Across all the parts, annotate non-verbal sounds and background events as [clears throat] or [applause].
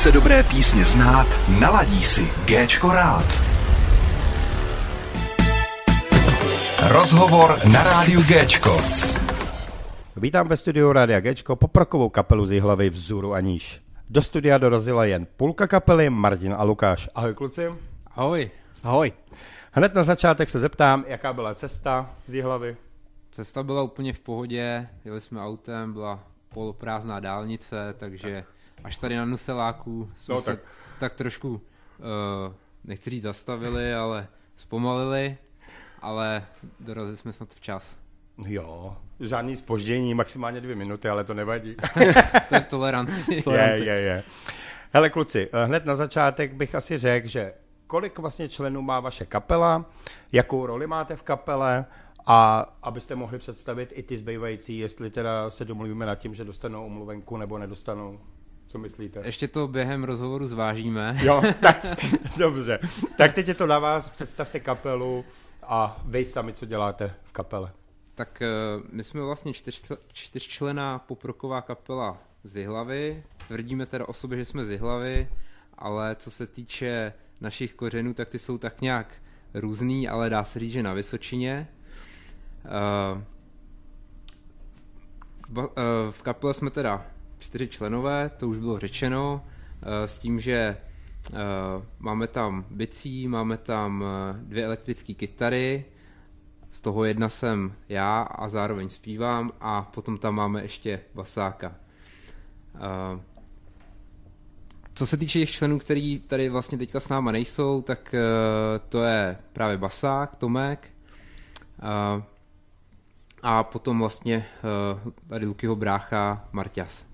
Chce dobré písně znát, naladí si Géčko rád. Rozhovor na rádiu Géčko. Vítám ve studiu Rádia Géčko poprokovou kapelu z hlavy Vzůru a níž. Do studia dorazila jen půlka kapely, Martin a Lukáš. Ahoj kluci. Ahoj. Ahoj. Hned na začátek se zeptám, jaká byla cesta z hlavy. Cesta byla úplně v pohodě, jeli jsme autem, byla poloprázdná dálnice, takže až tady na Nuseláku jsme no, tak. se tak trošku, uh, nechci říct zastavili, ale zpomalili, ale dorazili jsme snad včas. Jo, žádný spoždění, maximálně dvě minuty, ale to nevadí. [laughs] to je v toleranci. je, je, je. Hele kluci, eh, hned na začátek bych asi řekl, že kolik vlastně členů má vaše kapela, jakou roli máte v kapele a abyste mohli představit i ty zbývající, jestli teda se domluvíme nad tím, že dostanou omluvenku nebo nedostanou. Co myslíte? Ještě to během rozhovoru zvážíme. Jo, tak, [laughs] dobře. Tak teď je to na vás, představte kapelu a vy sami, co děláte v kapele. Tak uh, my jsme vlastně čtyř, čtyřčlená poproková kapela z Jihlavy. Tvrdíme teda o sobě, že jsme z Jihlavy, ale co se týče našich kořenů, tak ty jsou tak nějak různý, ale dá se říct, že na Vysočině. Uh, v kapele jsme teda čtyři členové, to už bylo řečeno, s tím, že máme tam bicí, máme tam dvě elektrické kytary, z toho jedna jsem já a zároveň zpívám a potom tam máme ještě basáka. Co se týče těch členů, který tady vlastně teďka s náma nejsou, tak to je právě Basák, Tomek a potom vlastně tady Lukyho brácha Marťas.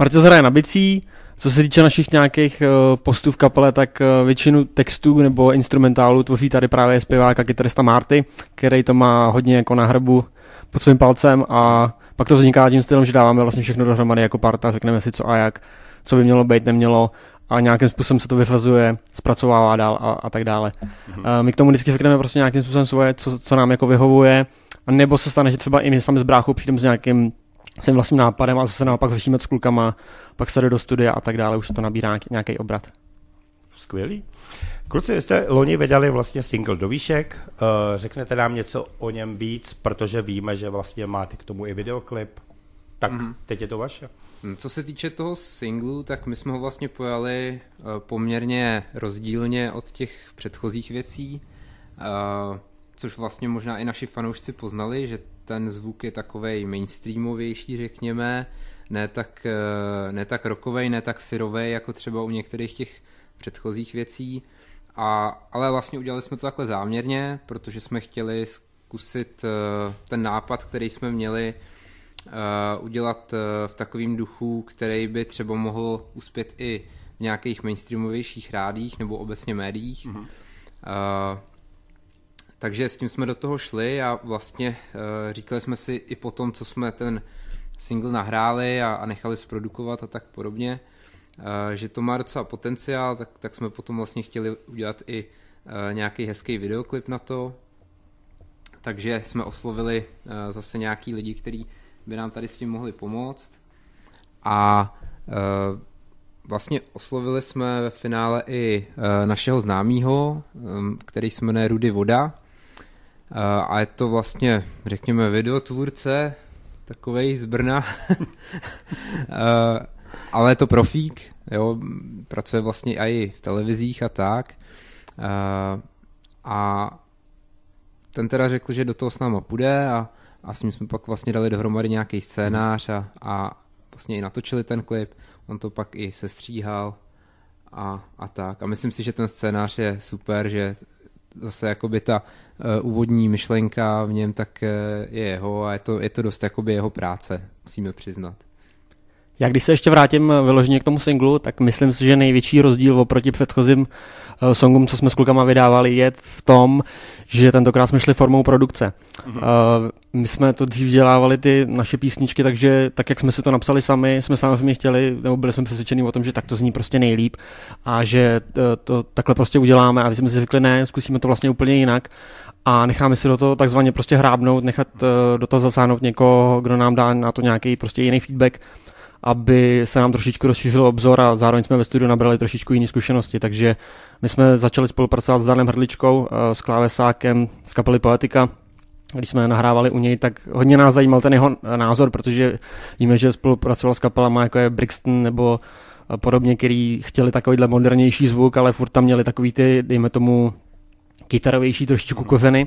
Marťas hraje na bicí, co se týče našich nějakých uh, postů v kapele, tak uh, většinu textů nebo instrumentálu tvoří tady právě zpěvák a kytarista Marty, který to má hodně jako na hrbu pod svým palcem a pak to vzniká tím stylem, že dáváme vlastně všechno dohromady jako parta, řekneme si co a jak co by mělo být, nemělo a nějakým způsobem se to vyfazuje, zpracovává dál a, a tak dále. Mm-hmm. My k tomu vždycky řekneme prostě nějakým způsobem svoje, co, co nám jako vyhovuje, a nebo se stane, že třeba i my sami s bráchou přijdeme s nějakým svým vlastním nápadem a zase naopak řešíme s klukama, pak se jde do studia a tak dále, už to nabírá nějaký obrat. Skvělý. Kluci, jste loni vydali vlastně single do výšek, uh, řeknete nám něco o něm víc, protože víme, že vlastně máte k tomu i videoklip, tak mm-hmm. teď je to vaše. Hm, co se týče toho singlu, tak my jsme ho vlastně pojali uh, poměrně rozdílně od těch předchozích věcí, uh, což vlastně možná i naši fanoušci poznali, že ten zvuk je takovej mainstreamovější, řekněme, ne tak, uh, ne tak rokovej, ne tak syrovej, jako třeba u některých těch předchozích věcí, a, ale vlastně udělali jsme to takhle záměrně, protože jsme chtěli zkusit uh, ten nápad, který jsme měli, uh, udělat v takovém duchu, který by třeba mohl uspět i v nějakých mainstreamovějších rádích nebo obecně médiích. Mm-hmm. Takže s tím jsme do toho šli a vlastně uh, říkali jsme si i po tom, co jsme ten single nahráli a, nechali zprodukovat a tak podobně, uh, že to má docela potenciál, tak, tak jsme potom vlastně chtěli udělat i uh, nějaký hezký videoklip na to. Takže jsme oslovili zase nějaký lidi, kteří by nám tady s tím mohli pomoct. A vlastně oslovili jsme ve finále i našeho známého, který se jmenuje Rudy Voda. A je to vlastně, řekněme, videotvůrce, takovej z Brna, [laughs] ale je to profík, jo, pracuje vlastně i v televizích a tak. A ten teda řekl, že do toho s náma půjde a a s ním jsme pak vlastně dali dohromady nějaký scénář a, a vlastně i natočili ten klip. On to pak i sestříhal a, a tak. A myslím si, že ten scénář je super, že zase jakoby ta uh, úvodní myšlenka v něm tak uh, je jeho a je to, je to dost jakoby jeho práce, musíme přiznat. Já když se ještě vrátím vyloženě k tomu singlu, tak myslím si, že největší rozdíl oproti předchozím uh, songům, co jsme s klukama vydávali, je v tom, že tentokrát jsme šli formou produkce. Mm-hmm. Uh, my jsme to dřív dělávali ty naše písničky, takže tak, jak jsme si to napsali sami, jsme samozřejmě chtěli, nebo byli jsme přesvědčeni o tom, že tak to zní prostě nejlíp a že to, eh, to takhle prostě uděláme a teď jsme si řekli, ne, zkusíme to vlastně úplně jinak a necháme si do toho takzvaně prostě hrábnout, nechat do toho zasáhnout někoho, kdo nám dá na to nějaký prostě jiný feedback aby se nám trošičku rozšířil obzor a zároveň jsme ve studiu nabrali trošičku jiné zkušenosti. Takže my jsme začali spolupracovat s Danem Hrdličkou, eh, s klávesákem z kapely Poetika, když jsme nahrávali u něj, tak hodně nás zajímal ten jeho názor, protože víme, že spolupracoval s kapelama jako je Brixton nebo podobně, který chtěli takovýhle modernější zvuk, ale furt tam měli takový ty, dejme tomu, kytarovější trošičku kořeny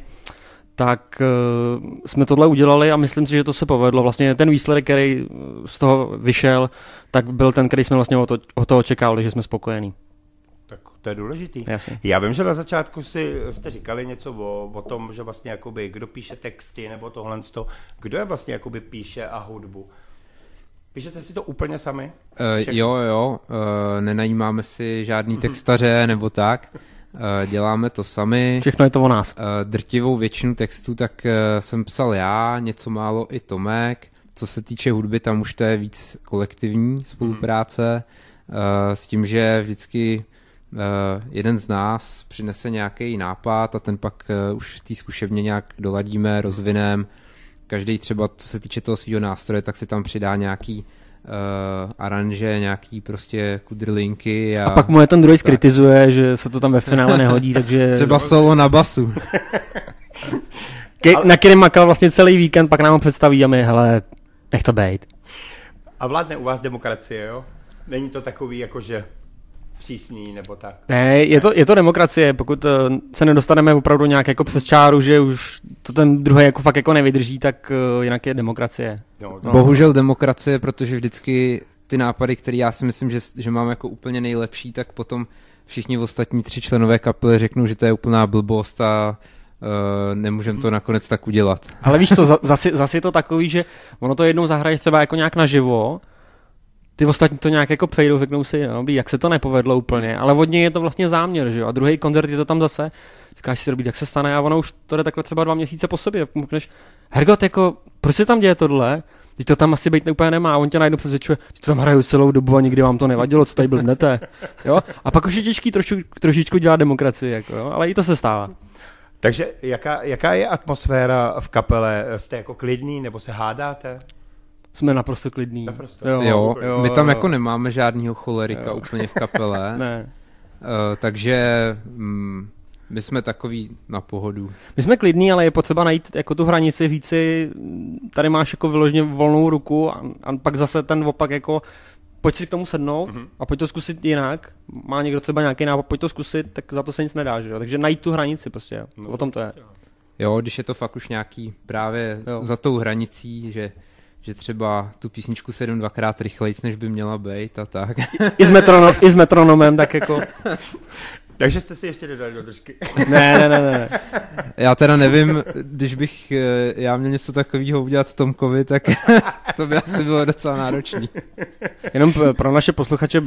tak uh, jsme tohle udělali a myslím si, že to se povedlo. Vlastně ten výsledek, který z toho vyšel, tak byl ten, který jsme vlastně o to, o to očekávali, že jsme spokojení. Tak to je důležitý. Jasně. Já vím, že na začátku si jste říkali něco o, o tom, že vlastně jakoby, kdo píše texty nebo tohle, kdo je vlastně jakoby píše a hudbu. Píšete si to úplně sami? Uh, jo, jo, uh, nenajímáme si žádný textaře nebo tak. Uh, děláme to sami. Všechno je to o nás. Uh, drtivou většinu textů tak uh, jsem psal já, něco málo i Tomek. Co se týče hudby, tam už to je víc kolektivní spolupráce. Uh, s tím, že vždycky jeden z nás přinese nějaký nápad a ten pak už v té zkušebně nějak doladíme, rozvinem. Každý třeba, co se týče toho svého nástroje, tak si tam přidá nějaký uh, aranže, nějaký prostě kudrlinky. A, a pak mu je ten druhý skritizuje, že se to tam ve finále nehodí, [laughs] takže... Třeba solo na basu. Ke, na kterém makal vlastně celý víkend, pak nám ho představí a my, hele, nech to bejt. A vládne u vás demokracie, jo? Není to takový, jako že přísný nebo tak. Ne, je to, je to demokracie, pokud uh, se nedostaneme opravdu nějak jako přes čáru, že už to ten druhý jako fakt jako nevydrží, tak uh, jinak je demokracie. No, no. Bohužel demokracie, protože vždycky ty nápady, které já si myslím, že, že mám jako úplně nejlepší, tak potom všichni ostatní tři členové kapely řeknou, že to je úplná blbost a Uh, nemůžeme to nakonec tak udělat. Ale víš co, zase, zase je to takový, že ono to jednou zahraješ třeba jako nějak naživo ty ostatní to nějak jako přejdou, řeknou si, no, jak se to nepovedlo úplně, ale od něj je to vlastně záměr, že jo, a druhý koncert je to tam zase, říkáš si robit, jak se stane a ono už to jde takhle třeba dva měsíce po sobě, můžeš, Hergot, jako, proč se tam děje tohle? Teď to tam asi být úplně nemá, a on tě najednou přesvědčuje, že to tam hraju celou dobu a nikdy vám to nevadilo, co tady blbnete. Jo? A pak už je těžký trošku, trošičku dělat demokracii, jako, jo? ale i to se stává. Takže jaká, jaká je atmosféra v kapele? Jste jako klidný nebo se hádáte? Jsme naprosto klidní. Naprosto. Jo, jo, jo, my tam jo. jako nemáme žádného cholerika jo. úplně v kapele. [laughs] ne. Uh, takže mm, my jsme takový na pohodu. My jsme klidní, ale je potřeba najít jako tu hranici, říci, tady máš jako vyloženě volnou ruku a, a pak zase ten opak jako pojď si k tomu sednout mm-hmm. a pojď to zkusit jinak. Má někdo třeba nějaký nápad, pojď to zkusit, tak za to se nic nedá, že jo? Takže najít tu hranici prostě, no, o tom to je. Jo, když je to fakt už nějaký právě jo. za tou hranicí, že že třeba tu písničku se jdem dvakrát rychlejc, než by měla být a tak. I s, metrono, i s metronomem, tak jako... [laughs] Takže jste si ještě dodali do držky. [laughs] ne, ne, ne, ne. Já teda nevím, když bych eh, já měl něco takového udělat Tomkovi, tak [laughs] to by asi bylo docela náročný. Jenom pro naše posluchače,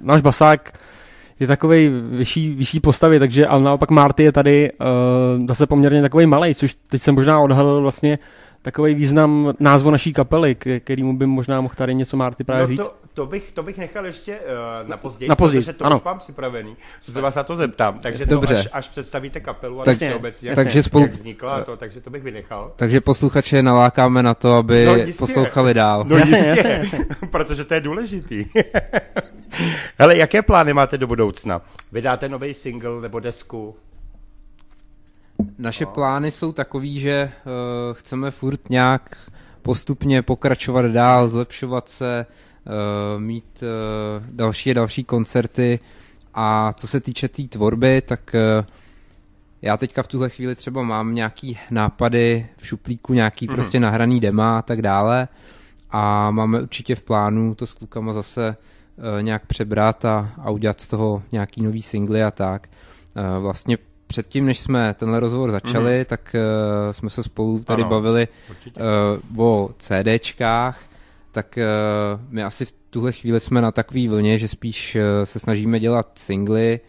náš basák je takový vyšší, vyšší postavy, takže ale naopak Marty je tady uh, zase poměrně takový malý, což teď jsem možná odhalil vlastně takový význam názvu naší kapely, k kterýmu by možná mohl tady něco Marty právě no říct. To, to, bych, to bych nechal ještě uh, na později, na později, protože to ano. už mám připravený, co se vás na to zeptám, takže Dobře. to až, až představíte kapelu a tak, obecně, takže spolu... jak vznikla, to, takže to bych vynechal. Takže posluchače nalákáme na to, aby no, poslouchali dál. No jasně, jistě, jasně, jasně. [laughs] protože to je důležitý. [laughs] Hele, jaké plány máte do budoucna? Vydáte nový single nebo desku? Naše no. plány jsou takový, že uh, chceme furt nějak postupně pokračovat dál, zlepšovat se, uh, mít uh, další a další koncerty a co se týče té tý tvorby, tak uh, já teďka v tuhle chvíli třeba mám nějaký nápady v šuplíku, nějaký mm-hmm. prostě nahraný dema a tak dále a máme určitě v plánu to s klukama zase uh, nějak přebrat a, a udělat z toho nějaký nový singly a tak. Uh, vlastně předtím, než jsme tenhle rozhovor začali, mm-hmm. tak uh, jsme se spolu tady ano, bavili uh, o CDčkách, tak uh, my asi v tuhle chvíli jsme na takové vlně, že spíš uh, se snažíme dělat singly,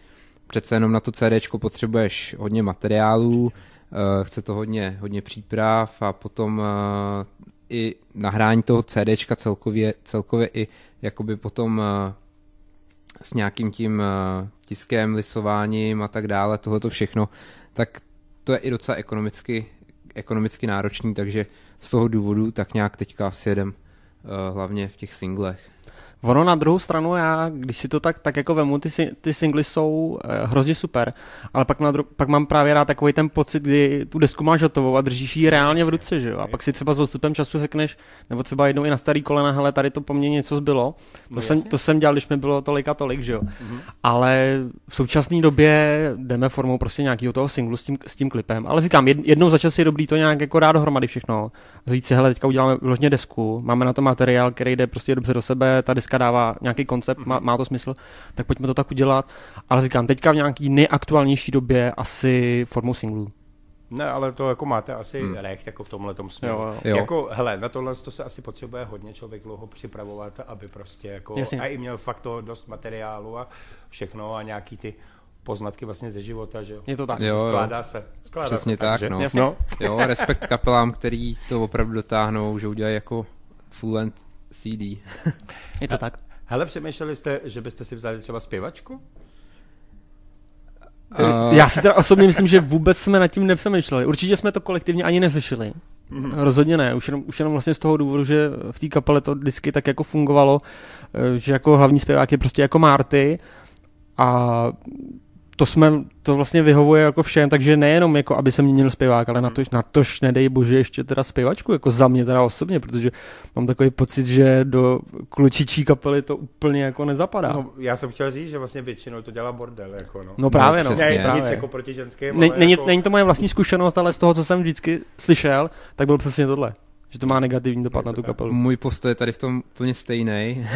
přece jenom na to CDčko potřebuješ hodně materiálů, uh, chce to hodně, hodně příprav a potom uh, i nahrání toho CDčka celkově, celkově i jakoby potom uh, s nějakým tím uh, tiskem, lisováním a tak dále, tohle to všechno, tak to je i docela ekonomicky, ekonomicky náročný, takže z toho důvodu tak nějak teďka asi jedem hlavně v těch singlech. Ono na druhou stranu, já, když si to tak, tak jako vemu, ty, ty singly jsou eh, hrozně super, ale pak, na dru- pak mám právě rád takový ten pocit, kdy tu desku máš hotovou a držíš ji reálně v ruce, že jo? A pak si třeba s odstupem času řekneš, nebo třeba jednou i na starý kolena, hele, tady to po mně něco zbylo. To, no, jsem, to jsem dělal, když mi bylo tolik a tolik, že jo? Mm-hmm. Ale v současné době jdeme formou prostě nějakého toho singlu s tím, s tím klipem. Ale říkám, jednou za čas je dobrý to nějak jako rád dohromady všechno. Říct si, hele, teďka uděláme vložně desku, máme na to materiál, který jde prostě dobře do sebe, ta deska dává nějaký koncept, má, má to smysl, tak pojďme to tak udělat. Ale říkám, teďka v nějaký nejaktuálnější době asi formou singlu. Ne, ale to jako máte asi hmm. recht jako v tomhle směru. Jo, jo. Jako, hele, na tohle to se asi potřebuje hodně člověk dlouho připravovat, aby prostě jako, Jasně. a i měl fakt to dost materiálu a všechno a nějaký ty poznatky vlastně ze života, že jo. Je to tak. Jo, skládá se. Skládá Přesně to tak, tak no. no. Jo, respekt kapelám, který to opravdu dotáhnou, že udělají jako full length CD. Je to tak. Hele, přemýšleli jste, že byste si vzali třeba zpěvačku? Uh... Já si teda osobně myslím, že vůbec jsme nad tím nepřemýšleli. Určitě jsme to kolektivně ani neřešili. Mm-hmm. Rozhodně ne, už jenom, už jenom vlastně z toho důvodu, že v té kapele to vždycky tak jako fungovalo, eh, že jako hlavní zpěvák je prostě jako Marty a to jsme, to vlastně vyhovuje jako všem, takže nejenom jako, aby se měnil zpěvák, ale na to, na tož nedej bože ještě teda zpěvačku, jako za mě teda osobně, protože mám takový pocit, že do klučičí kapely to úplně jako nezapadá. No, já jsem chtěl říct, že vlastně většinou to dělá bordel, jako no. No právě, no. Ne, právě. nic jako proti ženským, ne, není, jako... není to moje vlastní zkušenost, ale z toho, co jsem vždycky slyšel, tak bylo přesně tohle že to má negativní dopad na tu kapelu. Můj postoj je tady v tom úplně stejný.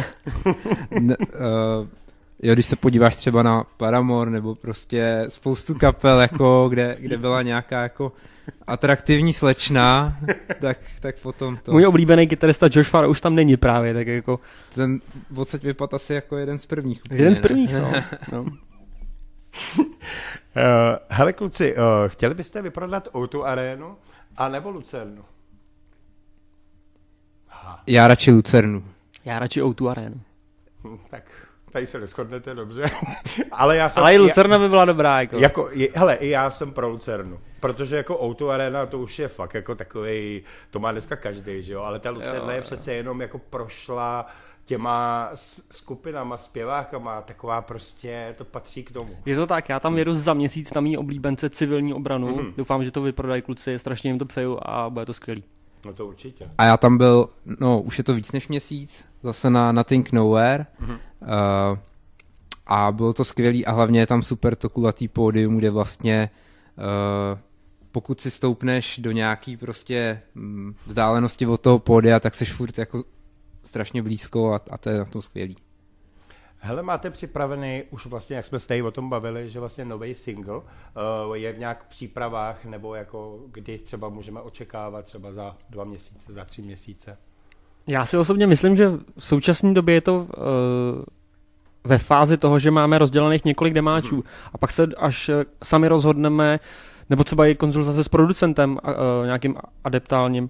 uh, [laughs] Jo, když se podíváš třeba na Paramore nebo prostě spoustu kapel, jako, kde, kde byla nějaká jako atraktivní slečna, tak, tak potom to... Můj oblíbený kytarista Josh Farr už tam není právě, tak jako... Ten odsaď vypadá asi jako jeden z prvních. Úplně, jeden z prvních, no. [laughs] no. uh, hele kluci, uh, chtěli byste vyprodat O2 arénu a nebo Lucernu? Aha. Já radši Lucernu. Já radši O2 arénu. Hm, tak tady se neschodnete dobře. [laughs] ale já jsem... Ale i Lucerna by byla dobrá, jako. jako je, hele, i já jsem pro Lucernu. Protože jako Auto Arena to už je fakt jako takový, to má dneska každý, že jo, ale ta Lucerna jo, je přece jenom jako prošla těma skupinama, zpěvákama, taková prostě, to patří k tomu. Je to tak, já tam jedu za měsíc na mý oblíbence civilní obranu, mm-hmm. doufám, že to vyprodají kluci, strašně jim to přeju a bude to skvělý. No to určitě. A já tam byl, no už je to víc než měsíc, zase na Nothing Nowhere. Mm-hmm. Uh, a bylo to skvělý a hlavně je tam super to kulatý pódium, kde vlastně uh, pokud si stoupneš do nějaký prostě um, vzdálenosti od toho pódia, tak seš furt jako strašně blízko a, a to je na tom skvělý. Hele, máte připravený, už vlastně, jak jsme se tady o tom bavili, že vlastně nový single uh, je v nějak přípravách, nebo jako kdy třeba můžeme očekávat třeba za dva měsíce, za tři měsíce? Já si osobně myslím, že v současné době je to uh, ve fázi toho, že máme rozdělených několik demáčů hmm. a pak se až sami rozhodneme, nebo třeba i konzultace s producentem uh, nějakým adeptálním,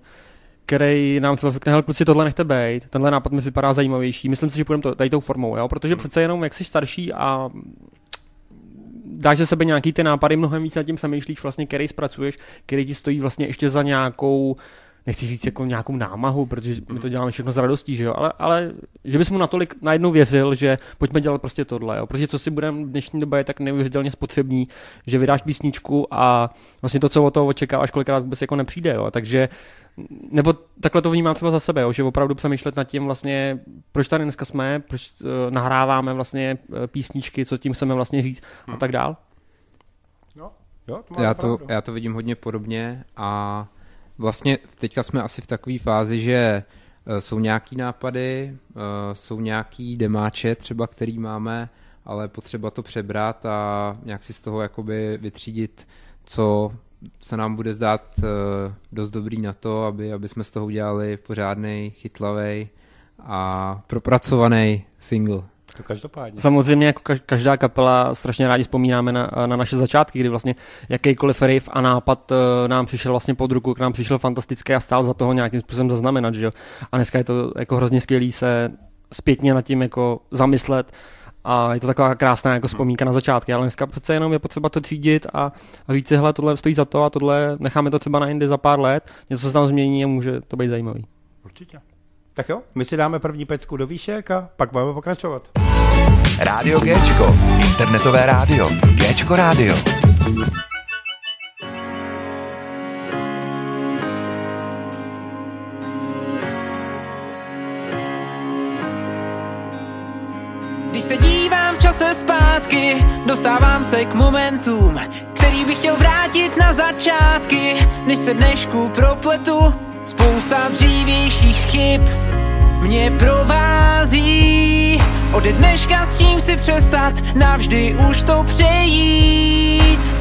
který nám třeba řekne, kluci, tohle nechte být, tenhle nápad mi vypadá zajímavější, myslím si, že půjdeme to, tady tou formou, jo? protože hmm. přece jenom, jak jsi starší a dáš ze sebe nějaký ty nápady, mnohem víc nad tím přemýšlíš, vlastně, který zpracuješ, který ti stojí vlastně ještě za nějakou nechci říct jako nějakou námahu, protože my to děláme všechno s radostí, že jo, ale, ale že bys mu natolik najednou věřil, že pojďme dělat prostě tohle, jo, protože co si budeme v dnešní době je tak neuvěřitelně spotřební, že vydáš písničku a vlastně to, co od toho očekáváš, kolikrát vůbec jako nepřijde, jo, takže nebo takhle to vnímám třeba za sebe, jo, že opravdu přemýšlet nad tím vlastně, proč tady dneska jsme, proč uh, nahráváme vlastně uh, písničky, co tím chceme vlastně říct hmm. a tak dál. Jo, jo, to já, to, já to vidím hodně podobně a Vlastně teďka jsme asi v takové fázi, že uh, jsou nějaký nápady, uh, jsou nějaký demáče třeba, který máme, ale potřeba to přebrat a nějak si z toho jakoby vytřídit, co se nám bude zdát uh, dost dobrý na to, aby, aby jsme z toho udělali pořádný, chytlavý a propracovaný single. To každopádně. Samozřejmě jako každá kapela strašně rádi vzpomínáme na, na naše začátky, kdy vlastně jakýkoliv riff a nápad uh, nám přišel vlastně pod ruku, k nám přišel fantastický a stál za toho nějakým způsobem zaznamenat, že jo. A dneska je to jako hrozně skvělý se zpětně nad tím jako zamyslet a je to taková krásná jako vzpomínka na začátky, ale dneska přece jenom je potřeba to třídit a, a říct si, hele, tohle stojí za to a tohle necháme to třeba na Indy za pár let, něco se tam změní a může to být zajímavý. Určitě. Tak jo, my si dáme první pecku do výšek a pak budeme pokračovat. Rádio Géčko, internetové rádio. Géčko rádio. Když se dívám v čase zpátky, dostávám se k momentům, který bych chtěl vrátit na začátky, než se dnešku propletu. Spousta dřívějších chyb mě provází. Ode dneška s tím si přestat, navždy už to přejít.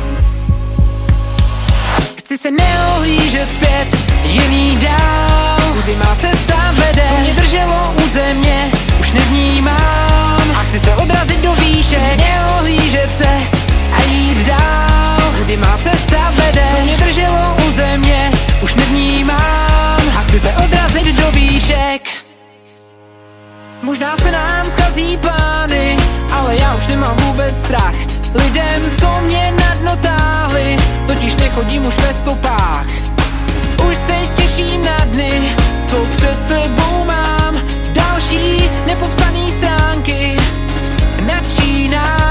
Chci se neohlížet zpět, jiný dál Kudy má cesta vede, co mě drželo u země Už nevnímám a chci se odrazit do výše Neohlížet se a jít dál. Kudy má cesta vede, co mě drželo u země Už nevnímám. A chci se odrazit do výšek Možná se nám zkazí plány, ale já už nemám vůbec strach. Lidem, co mě na dno táhli, totiž nechodím už ve stopách. Už se těším na dny, co před sebou mám. Další nepopsaný stránky načínám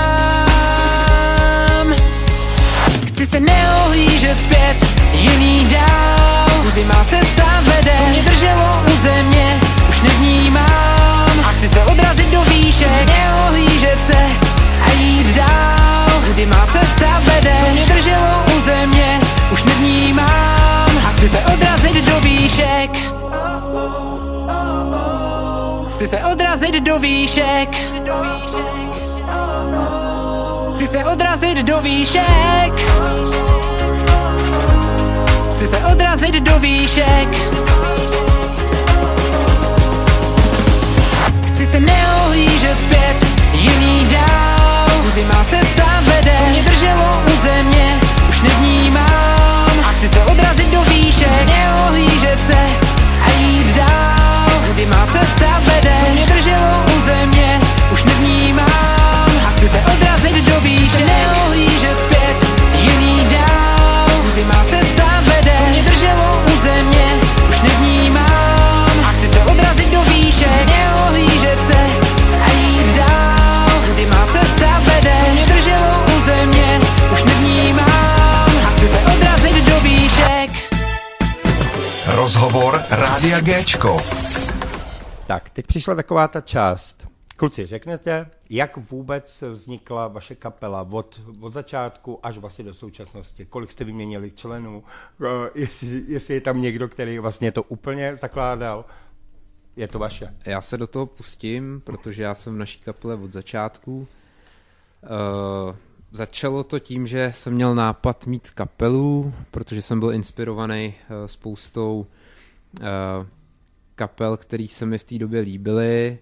se neohlížet zpět, jiný dál. Kudy má cesta vede, co mě drželo u země Už nevnímám. A chci se odrazit do výše Neohlížet se a jít dál. Kudy má cesta vede, co mě drželo u země Už nevnímám. A chci se odrazit do výšek. Chci se odrazit do výšek Chci se odrazit do výšek. Chci se odrazit do výšek. Chci se neohlížet zpět, jiný dál. Kudy má cesta vede, co mě drželo u země Už nevnímám. A chci se odrazit do výšek Neohlížet se a jít dál. Kudy má cesta vede, co mě drželo u země Už nevnímám odrazit do výšek Neohlížet zpět, jiný dál. Kudy má cesta vede, co mě drželo u země Už nevnímám. A chci se odrazit do výšek Neohlížet se a jít dál. Kudy má cesta vede, co mě drželo u země Už nevnímám. A chci se odrazit do výšek. Rozhovor Rádia Géčko. Tak, teď přišla taková ta část. Kluci, řeknete, jak vůbec vznikla vaše kapela od, od začátku až vlastně do současnosti? Kolik jste vyměnili členů? Eh, Jestli, jestli je tam někdo, který vlastně to úplně zakládal? Je to vaše. Já se do toho pustím, protože já jsem v naší kapele od začátku. Uh, začalo to tím, že jsem měl nápad mít kapelu, protože jsem byl inspirovaný uh, spoustou uh, kapel, který se mi v té době líbily.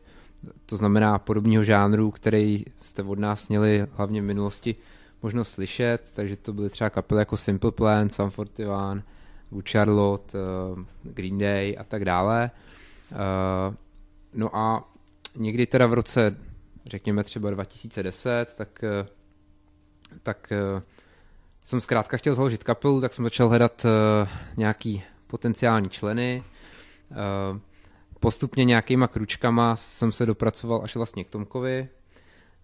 To znamená podobného žánru, který jste od nás měli hlavně v minulosti možnost slyšet, takže to byly třeba kapely jako Simple Plan, Sum 41, Good Charlotte, uh, Green Day a tak dále. Uh, no a někdy teda v roce, řekněme třeba 2010, tak, uh, tak jsem zkrátka chtěl založit kapelu, tak jsem začal hledat nějaký potenciální členy. Postupně nějakýma kručkama jsem se dopracoval až vlastně k Tomkovi,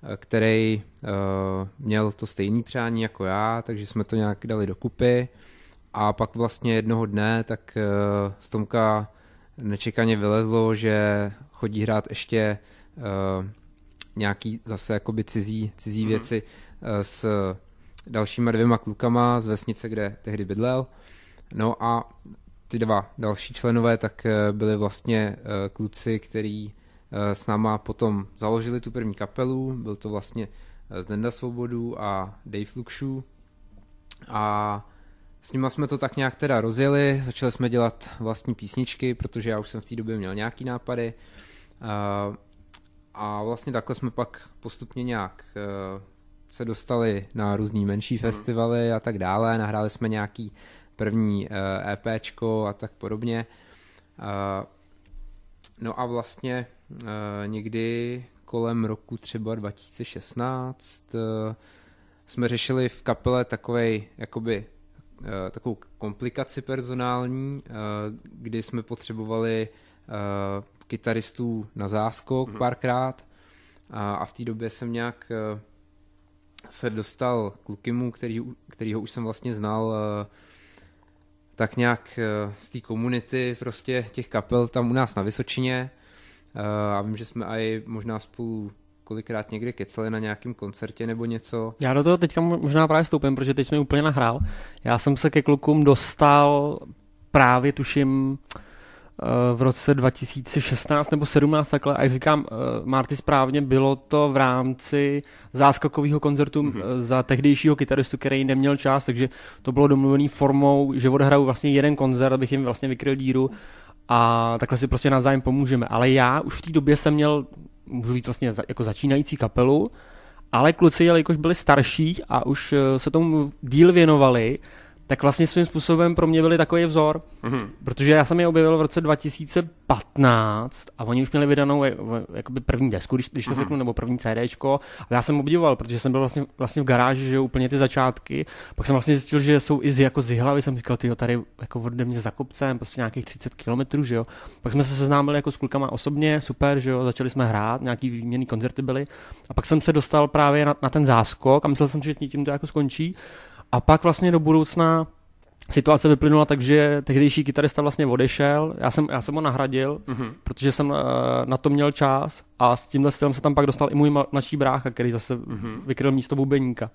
eh, který uh, měl to stejné přání jako já, takže jsme to nějak dali dokupy a pak vlastně jednoho dne tak uh, z Tomka nečekaně vylezlo, že chodí hrát ještě uh, nějaký zase jakoby cizí, cizí mm. věci uh, s dalšíma dvěma klukama z vesnice, kde tehdy bydlel. No a ty dva další členové tak eh, byli vlastně eh, kluci, který eh, s náma potom založili tu první kapelu, byl to vlastně Zdenda Svobodu a Dave Luxu a s nima jsme to tak nějak teda rozjeli, začali jsme dělat vlastní písničky, protože já už jsem v té době měl nějaký nápady. A, vlastně takhle jsme pak postupně nějak se dostali na různý menší mhm. festivaly a tak dále, nahráli jsme nějaký první EPčko eh, e a tak podobně. Eh, no a vlastně eh, někdy kolem roku třeba 2016 jsme řešili v kapele takovej, jakoby, takovou komplikaci personální, kdy jsme potřebovali kytaristů na záskok mm-hmm. párkrát a, a v té době jsem nějak se dostal k Lukimu, který, kterýho už jsem vlastně znal uh, tak nějak uh, z té komunity prostě těch kapel tam u nás na Vysočině uh, a vím, že jsme aj možná spolu kolikrát někde kecali na nějakém koncertě nebo něco. Já do toho teďka možná právě stoupím, protože teď jsme úplně nahrál. Já jsem se ke klukům dostal právě tuším Eh, v roce 2016 nebo 17 takhle, a jak říkám, eh, Marty správně, bylo to v rámci záskokového koncertu mm-hmm. za tehdejšího kytaristu, který neměl čas, takže to bylo domluvený formou, že odhraju vlastně jeden koncert, abych jim vlastně vykryl díru a takhle si prostě navzájem pomůžeme. Ale já už v té době jsem měl, můžu říct vlastně jako začínající kapelu, ale kluci, jelikož byli starší a už se tomu díl věnovali, tak vlastně svým způsobem pro mě byli takový vzor, mm-hmm. protože já jsem je objevil v roce 2015 a oni už měli vydanou jakoby první desku, když, když to mm-hmm. řeknu, nebo první CDčko. A já jsem obdivoval, protože jsem byl vlastně, vlastně v garáži, že úplně ty začátky. Pak jsem vlastně zjistil, že jsou i z, jako z hlavy, jsem říkal, ty tady jako ode mě za kopcem, prostě nějakých 30 kilometrů, že jo. Pak jsme se seznámili jako s klukama osobně, super, že jo, začali jsme hrát, nějaký výměný koncerty byly. A pak jsem se dostal právě na, na ten záskok a myslel jsem, že tím to jako skončí. A pak vlastně do budoucna situace vyplynula tak, že tehdejší kytarista vlastně odešel, já jsem, já jsem ho nahradil, mm-hmm. protože jsem uh, na to měl čas a s tímhle stylem se tam pak dostal i můj mladší brácha, který zase mm-hmm. vykryl místo bubeníka.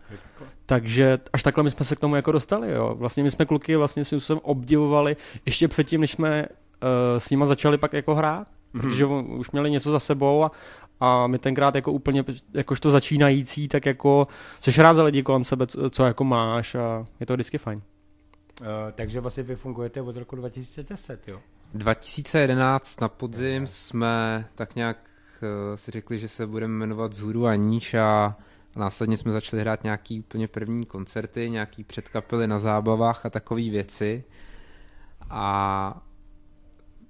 Takže až takhle my jsme se k tomu jako dostali, jo. Vlastně my jsme kluky vlastně svým způsobem obdivovali ještě předtím, než jsme uh, s nima začali pak jako hrát, mm-hmm. protože už měli něco za sebou a, a my tenkrát jako úplně, jakožto začínající, tak jako seš rád za lidi kolem sebe, co, co jako máš a je to vždycky fajn. Uh, takže vlastně vy fungujete od roku 2010, jo? 2011 na podzim jsme tak nějak uh, si řekli, že se budeme jmenovat Zhůru a níž a následně jsme začali hrát nějaký úplně první koncerty, nějaký předkapely na zábavách a takové věci. A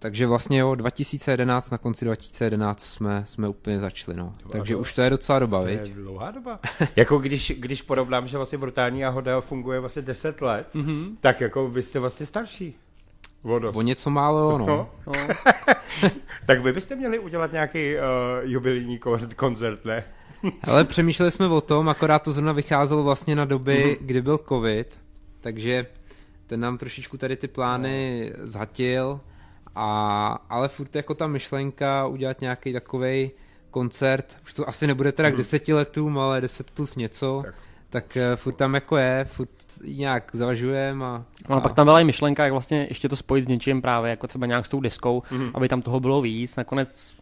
takže vlastně jo, 2011, na konci 2011 jsme, jsme úplně začali, no. Takže už to je docela doba, to je dlouhá doba. [laughs] jako když, když porovnám, že vlastně Brutální a Hoda funguje vlastně 10 let, mm-hmm. tak jako vy jste vlastně starší. Vodost. O něco málo, no. no. no. [laughs] tak vy byste měli udělat nějaký uh, jubilejní koncert, ne? [laughs] Ale přemýšleli jsme o tom, akorát to zrovna vycházelo vlastně na doby, mm-hmm. kdy byl covid, takže ten nám trošičku tady ty plány no. zhatil a, ale furt jako ta myšlenka udělat nějaký takový koncert, už to asi nebude teda k mhm. deseti letům, ale deset plus něco, tak, tak uh, furt tam jako je, furt nějak zvažujeme. A, a... pak tam byla i myšlenka, jak vlastně ještě to spojit s něčím právě, jako třeba nějak s tou deskou, mm-hmm. aby tam toho bylo víc. Nakonec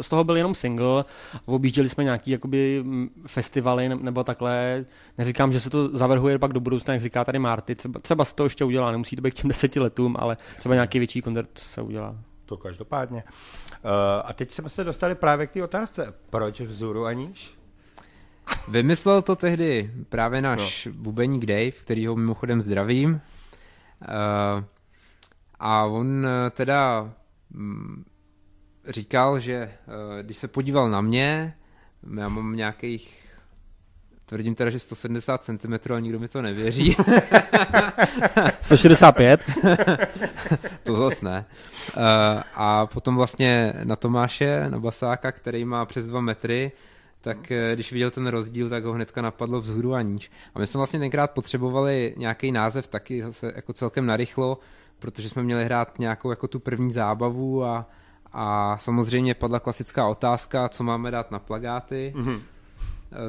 z toho byl jenom single, objížděli jsme nějaký jakoby festivaly nebo takhle. Neříkám, že se to zavrhuje pak do budoucna, jak říká tady Marty, třeba, třeba se to ještě udělá, nemusí to být k těm deseti letům, ale třeba nějaký větší koncert se udělá. To každopádně. Uh, a teď jsme se dostali právě k té otázce. Proč vzoru aníž? Vymyslel to tehdy právě náš no. bubeník Dave, který ho mimochodem zdravím. Uh, a on eh, teda um, říkal, že uh, když se podíval na mě, já mám nějakých Tvrdím teda, že 170 cm, ale nikdo mi to nevěří. [laughs] 165? [laughs] to zase ne. A potom vlastně na Tomáše, na Basáka, který má přes 2 metry, tak eh, když viděl ten rozdíl, tak ho hnedka napadlo vzhůru a níž. A my jsme vlastně tenkrát potřebovali nějaký název taky zase jako celkem narychlo, protože jsme měli hrát nějakou jako tu první zábavu a, a samozřejmě padla klasická otázka, co máme dát na plagáty. Mm-hmm.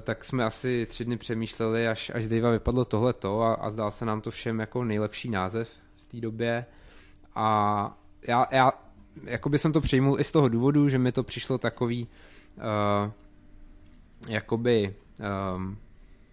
Tak jsme asi tři dny přemýšleli, až, až z Davea vypadlo tohleto a, a zdál se nám to všem jako nejlepší název v té době. A já, já jakoby jsem to přijmul i z toho důvodu, že mi to přišlo takový uh, jakoby um,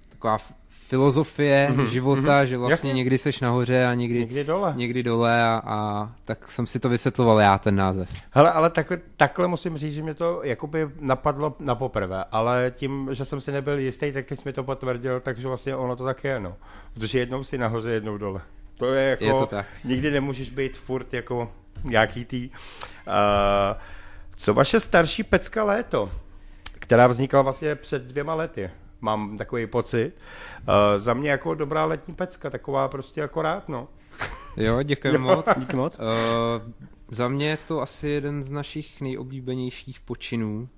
taková filozofie mm-hmm, života, mm-hmm, že vlastně jasně. někdy seš nahoře a někdy, někdy dole, někdy dole a, a tak jsem si to vysvětloval já, ten název. Hele, ale takhle, takhle musím říct, že mě to jakoby napadlo na poprvé, ale tím, že jsem si nebyl jistý, tak teď mi to potvrdil, takže vlastně ono to tak je, no. Protože jednou si nahoře, jednou dole. To je jako, je to tak. nikdy nemůžeš být furt jako nějaký tý. Uh, co vaše starší pecka léto? Která vznikla vlastně před dvěma lety. Mám takový pocit. Uh, za mě jako dobrá letní pecka, taková prostě akorát, no. Jo, děkuji [laughs] moc. Díky moc. Uh, za mě je to asi jeden z našich nejoblíbenějších počinů,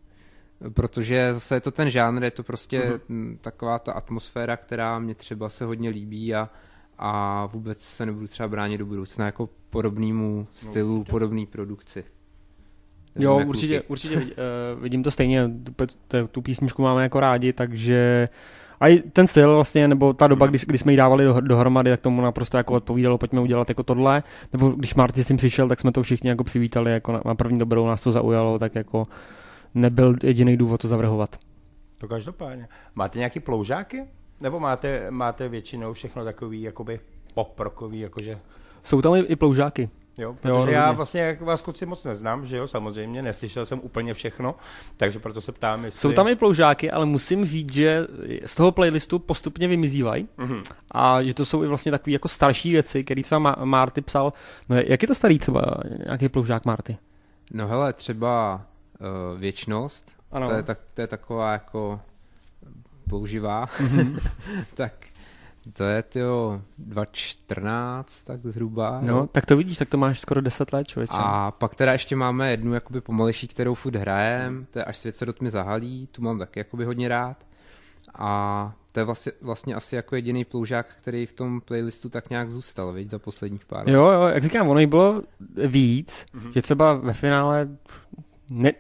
protože zase je to ten žánr, je to prostě mm-hmm. taková ta atmosféra, která mě třeba se hodně líbí a, a vůbec se nebudu třeba bránit do budoucna jako podobnému stylu, no, podobné produkci. Jo, určitě, určitě uh, vidím to stejně, tu, tu písničku máme jako rádi, takže a i ten styl vlastně, nebo ta doba, kdy, kdy jsme ji dávali do, dohromady, tak tomu naprosto jako odpovídalo, pojďme udělat jako tohle, nebo když Marty s tím přišel, tak jsme to všichni jako přivítali, jako na, na první dobrou nás to zaujalo, tak jako nebyl jediný důvod to zavrhovat. To každopádně. Máte nějaký ploužáky? Nebo máte, máte většinou všechno takový jakoby poprokový, jakože... Jsou tam i, i ploužáky. Jo, protože jo, já vlastně jak vás kluci moc neznám, že jo, samozřejmě, neslyšel jsem úplně všechno, takže proto se ptám, jestli... Jsou tam i ploužáky, ale musím říct, že z toho playlistu postupně vymizívají mm-hmm. a že to jsou i vlastně takové jako starší věci, které třeba Marty psal. No jak je to starý třeba, nějaký ploužák Marty? No hele, třeba uh, Věčnost, ano. To, je tak, to je taková jako plouživá, mm-hmm. [laughs] tak to je tyjo 2014, tak zhruba. No, jo. tak to vidíš, tak to máš skoro 10 let, člověče. A pak teda ještě máme jednu jakoby pomalejší, kterou furt hrajem, to je Až svět se do tmy zahalí, tu mám taky jakoby hodně rád. A to je vlastně, vlastně asi jako jediný ploužák, který v tom playlistu tak nějak zůstal, viď, za posledních pár let. Jo, jo, jak říkám, ono jich bylo víc, mm-hmm. že třeba ve finále ne,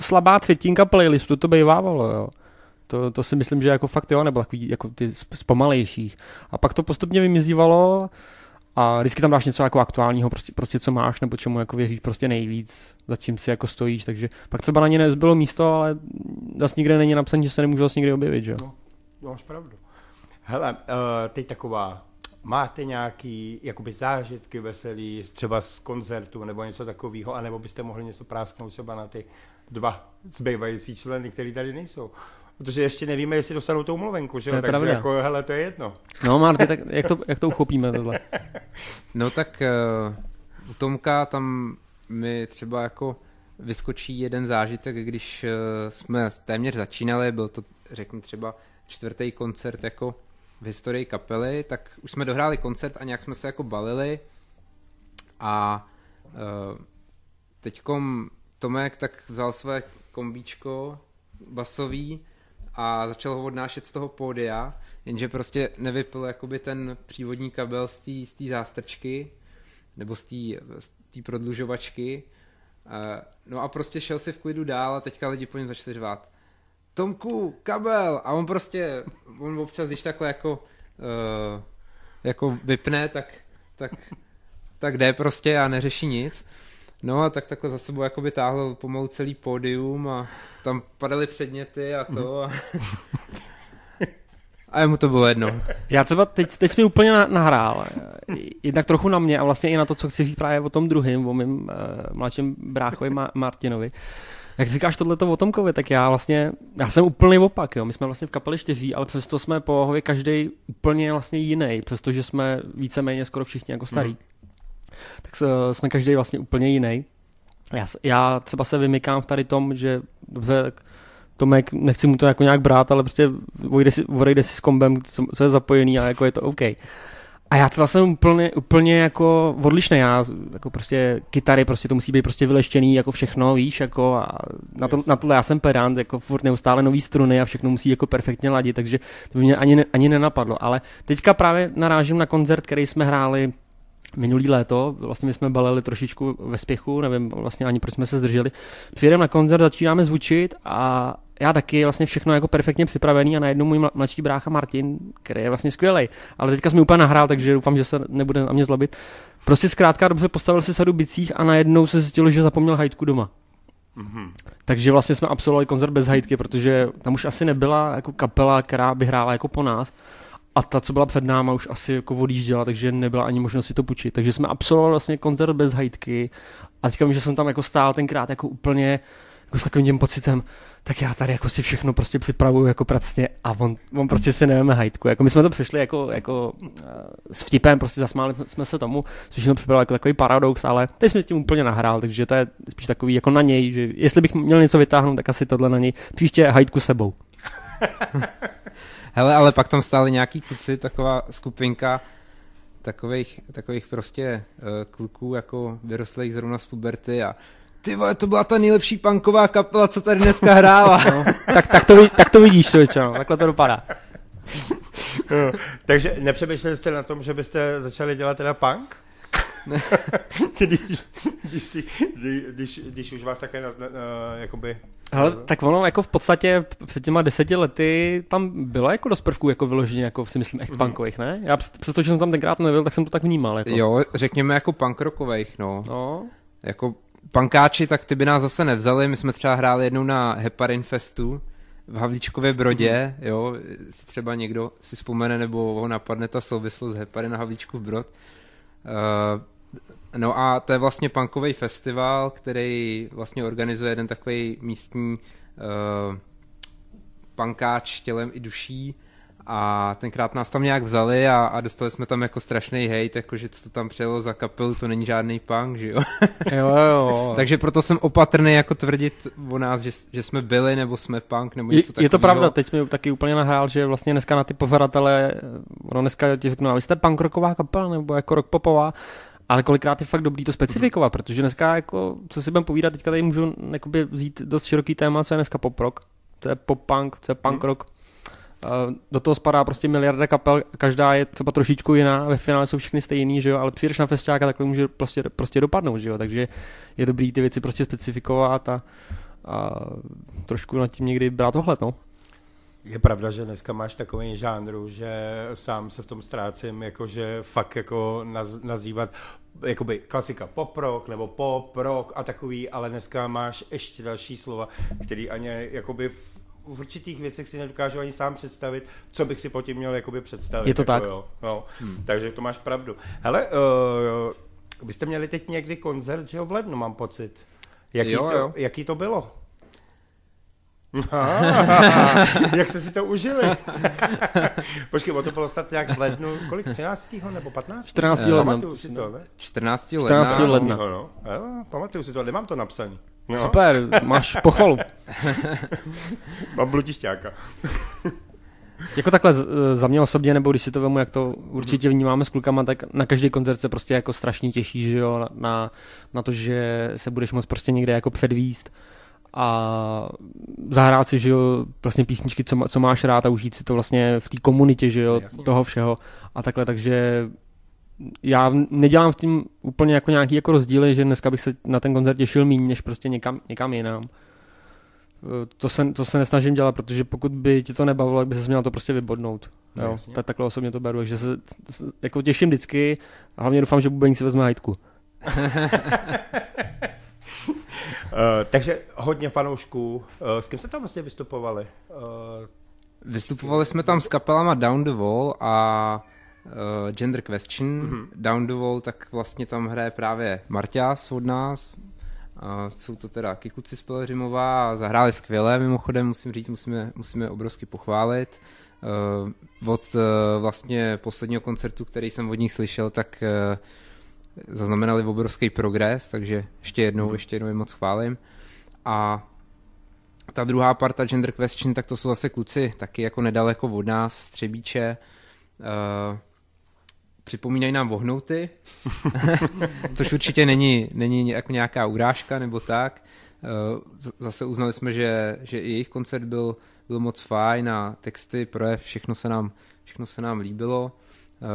slabá třetinka playlistu to bývávalo, jo. To, to si myslím, že jako fakt jo, nebo takový jako ty z pomalejších. A pak to postupně vymizívalo a vždycky tam dáš něco jako aktuálního, prostě, prostě co máš, nebo čemu jako věříš prostě nejvíc, za čím si jako stojíš, takže pak třeba na ně nezbylo místo, ale zase nikde není napsaný, že se nemůžu zase nikdy objevit, že jo. No, máš pravdu. Hele, uh, teď taková, máte nějaký jakoby zážitky veselý, třeba z koncertu nebo něco takového, anebo byste mohli něco prásknout třeba na ty dva zbývající členy, který tady nejsou. Protože ještě nevíme, jestli dostanou tou mluvenku, že jo? Takže pravda. jako, hele, to je jedno. No, Marty, tak jak to, jak to uchopíme tohle? [laughs] No tak uh, u Tomka tam mi třeba jako vyskočí jeden zážitek, když uh, jsme téměř začínali, byl to, řeknu třeba čtvrtý koncert jako v historii kapely, tak už jsme dohráli koncert a nějak jsme se jako balili a uh, teďkom Tomek tak vzal své kombíčko basový a začal ho odnášet z toho pódia, jenže prostě nevypl jakoby ten přívodní kabel z té zástrčky nebo z té prodlužovačky. No a prostě šel si v klidu dál a teďka lidi po něm začali řvát. Tomku, kabel! A on prostě, on občas, když takhle jako, uh, jako vypne, tak, tak, tak jde prostě a neřeší nic. No a tak takhle za sebou jakoby táhl pomalu celý pódium a tam padaly předměty a to. A, [laughs] a mu to bylo jedno. Já třeba teď, teď jsi mi úplně nahrál. Jednak trochu na mě a vlastně i na to, co chci říct právě o tom druhém, o mém uh, mladším bráchovi Ma- Martinovi. Jak říkáš tohleto o Tomkovi, tak já vlastně, já jsem úplný opak, jo. My jsme vlastně v kapeli čtyří, ale přesto jsme po každý úplně vlastně jiný, přestože jsme víceméně skoro všichni jako starí. Hmm tak jsme každý vlastně úplně jiný. Já, já třeba se vymykám v tady tom, že dobře, Tomek, nechci mu to jako nějak brát, ale prostě odejde si, odejde si s kombem, co, co je zapojený a jako je to OK. A já teda jsem úplně, úplně jako odlišný, já jako prostě kytary, prostě to musí být prostě vyleštěný jako všechno, víš, jako a na, to, na tohle já jsem pedant, jako furt neustále nový struny a všechno musí jako perfektně ladit, takže to by mě ani, ani nenapadlo, ale teďka právě narážím na koncert, který jsme hráli minulý léto, vlastně my jsme balili trošičku ve spěchu, nevím vlastně ani proč jsme se zdrželi. Přijedeme na koncert, začínáme zvučit a já taky vlastně všechno jako perfektně připravený a najednou můj mladší brácha Martin, který je vlastně skvělý, ale teďka jsme úplně nahrál, takže doufám, že se nebude na mě zlobit. Prostě zkrátka dobře postavil si sadu bicích a najednou se zjistilo, že zapomněl hajtku doma. Mm-hmm. Takže vlastně jsme absolvovali koncert bez hajtky, protože tam už asi nebyla jako kapela, která by hrála jako po nás a ta, co byla před náma, už asi jako odjížděla, takže nebyla ani možnost si to půjčit. Takže jsme absolvovali vlastně koncert bez hajtky a teďka že jsem tam jako stál tenkrát jako úplně jako s takovým tím pocitem, tak já tady jako si všechno prostě připravuju jako pracně a on, on prostě si nevíme hajtku. Jako my jsme to přišli jako, jako uh, s vtipem, prostě zasmáli jsme se tomu, což to připravil jako takový paradox, ale teď jsme tím úplně nahrál, takže to je spíš takový jako na něj, že jestli bych měl něco vytáhnout, tak asi tohle na něj. Příště hajtku sebou. [laughs] Hele, ale pak tam stáli nějaký kluci, taková skupinka, takových, takových prostě uh, kluků jako vyrostlých zrovna z puberty a ty vole, to byla ta nejlepší punková kapela, co tady dneska hrála. No, tak, tak, to, tak to vidíš, člověče, no. takhle to dopadá. No, takže nepřemýšleli jste na tom, že byste začali dělat teda punk? [laughs] když, když, si, když, když, když už vás také nazna, uh, jakoby... Hele, tak ono jako v podstatě před těma deseti lety tam bylo jako dost prvků jako vyloženě, jako si myslím, echt punkových, ne? Já přestože jsem tam tenkrát nebyl, tak jsem to tak vnímal. Jako. Jo, řekněme jako punk rockových, no. No, Jako pankáči, tak ty by nás zase nevzali, my jsme třeba hráli jednou na Heparin Festu v Havlíčkově Brodě, jo, si třeba někdo si vzpomene nebo ho napadne ta souvislost Heparin na Havlíčku v Brod. Uh, no a to je vlastně punkový festival, který vlastně organizuje jeden takový místní uh, pankáč tělem i duší a tenkrát nás tam nějak vzali a, a dostali jsme tam jako strašný hejt, jakože co to tam přijelo za kapelu, to není žádný punk, že jo. [laughs] jo, jo. Takže proto jsem opatrný jako tvrdit o nás, že, že jsme byli, nebo jsme punk, nebo Je, něco takového. je to pravda, teď mi taky úplně nahrál, že vlastně dneska na ty pozoratele, ono dneska ti řeknu, a vy jste punk rocková kapela nebo jako rock popová, ale kolikrát je fakt dobrý to specifikovat, protože dneska, jako, co si budeme povídat, teďka tady můžu jakoby, vzít dost široký téma, co je dneska pop rock, co je pop punk, co je punk rock. Uh, do toho spadá prostě miliarda kapel, každá je třeba trošičku jiná, ve finále jsou všechny stejný, že jo, ale přijdeš na festiák a takhle může prostě, prostě dopadnout, že jo, takže je dobrý ty věci prostě specifikovat a, a trošku nad tím někdy brát ohled, no. Je pravda, že dneska máš takový žánru, že sám se v tom ztrácím, jakože fakt jako naz, nazývat jakoby klasika pop rock nebo pop rock a takový, ale dneska máš ještě další slova, který ani jakoby v, v určitých věcech si nedokážu ani sám představit, co bych si po tím měl jakoby představit. Je to jako, tak. Jo, no. hmm. Takže to máš pravdu. Hele, uh, vy jste měli teď někdy koncert, že jo, v lednu, mám pocit. Jaký, Jo, to, jo. jaký to bylo? Ah, jak jste si to užili? [laughs] Počkej, o to bylo snad nějak v lednu, kolik, 13. nebo 15. 14. Eh, ledna. Pamatuju si to, ne? 14. 14. ledna. ledna. No, no. Jo, pamatuju si to, nemám to napsaný. No, Super, máš pochvalu. [laughs] Mám blutišťáka. [laughs] Jako takhle z- za mě osobně, nebo když si to vemu, jak to určitě vnímáme s klukama, tak na každý koncert se prostě jako strašně těší, že jo, na- na, na to, že se budeš moct prostě někde jako předvíst a zahrát si, že jo, vlastně písničky, co, má- co máš rád a užít si to vlastně v té komunitě, že jo, Jasně. toho všeho a takhle, takže já nedělám v tím úplně jako nějaký jako rozdíly, že dneska bych se na ten koncert těšil méně, než prostě někam, někam jinam. Eh, To se, to se nesnažím dělat, protože pokud by ti to nebavilo, tak by se měl to prostě vybodnout. No, Jo, jasně. tak, takhle osobně to beru, takže se jako těším vždycky a hlavně doufám, že Bubeník si vezme hajtku. [laughs] Uh, [laughs] takže hodně fanoušků. Uh, s kým se tam vlastně vystupovali? Uh, Vystupovali jsme tam s kapelama Down the Wall a uh, Gender Question. Mm-hmm. Down the Wall, tak vlastně tam hraje právě Marťás od nás. Uh, jsou to teda Kikuci z Pelřimová a zahráli skvěle, mimochodem musím říct, musíme, musíme obrovsky pochválit. Uh, od uh, vlastně posledního koncertu, který jsem od nich slyšel, tak uh, zaznamenali obrovský progres, takže ještě jednou, ještě jednou je moc chválím. A ta druhá parta Gender Question, tak to jsou zase kluci taky jako nedaleko od nás, z Třebíče. Uh, připomínají nám vohnouty, [laughs] což určitě není, není jako nějaká urážka nebo tak. Uh, zase uznali jsme, že, že i jejich koncert byl, byl moc fajn a texty, projev, všechno se nám, všechno se nám líbilo. Uh,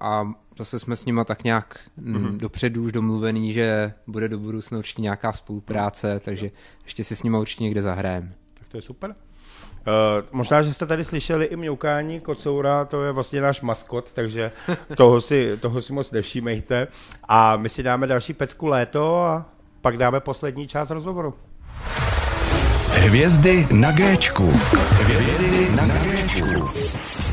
a zase jsme s nima tak nějak mm-hmm. dopředu už domluvený, že bude do budoucna určitě nějaká spolupráce, takže ještě si s nima určitě někde zahrajeme. tak to je super. Uh, možná, že jste tady slyšeli i mňoukání kocoura, to je vlastně náš maskot, takže [laughs] toho si, toho si moc nevšímejte. A my si dáme další pecku léto a pak dáme poslední část rozhovoru. Hvězdy na Géčku. Hvězdy na Géčku.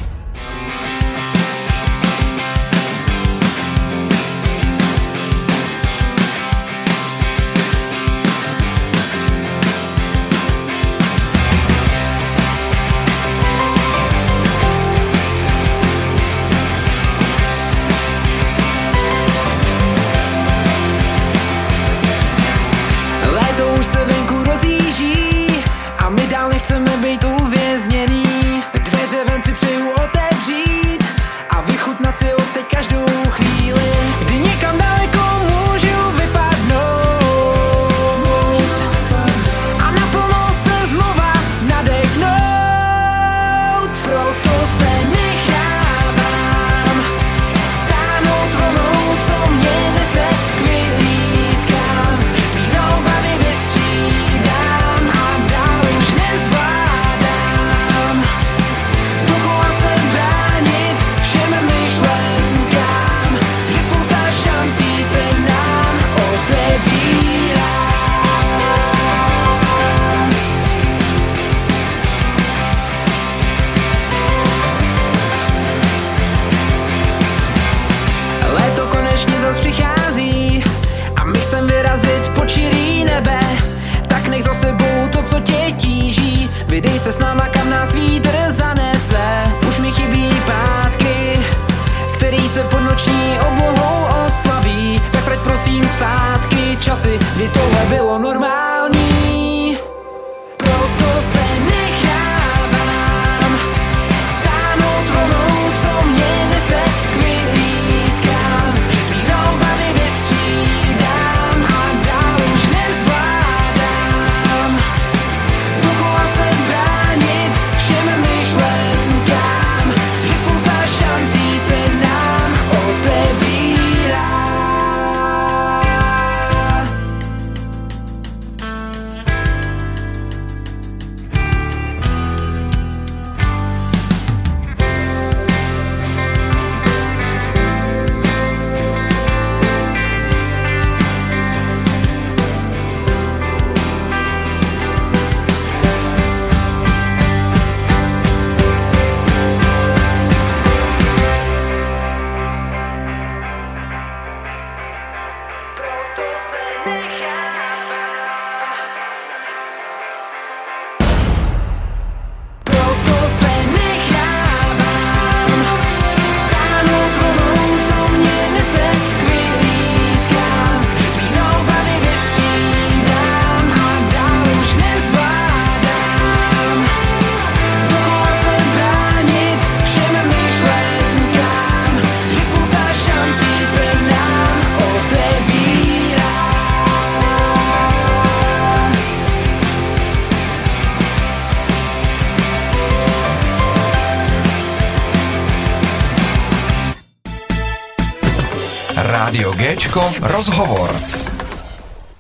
Géčko, rozhovor.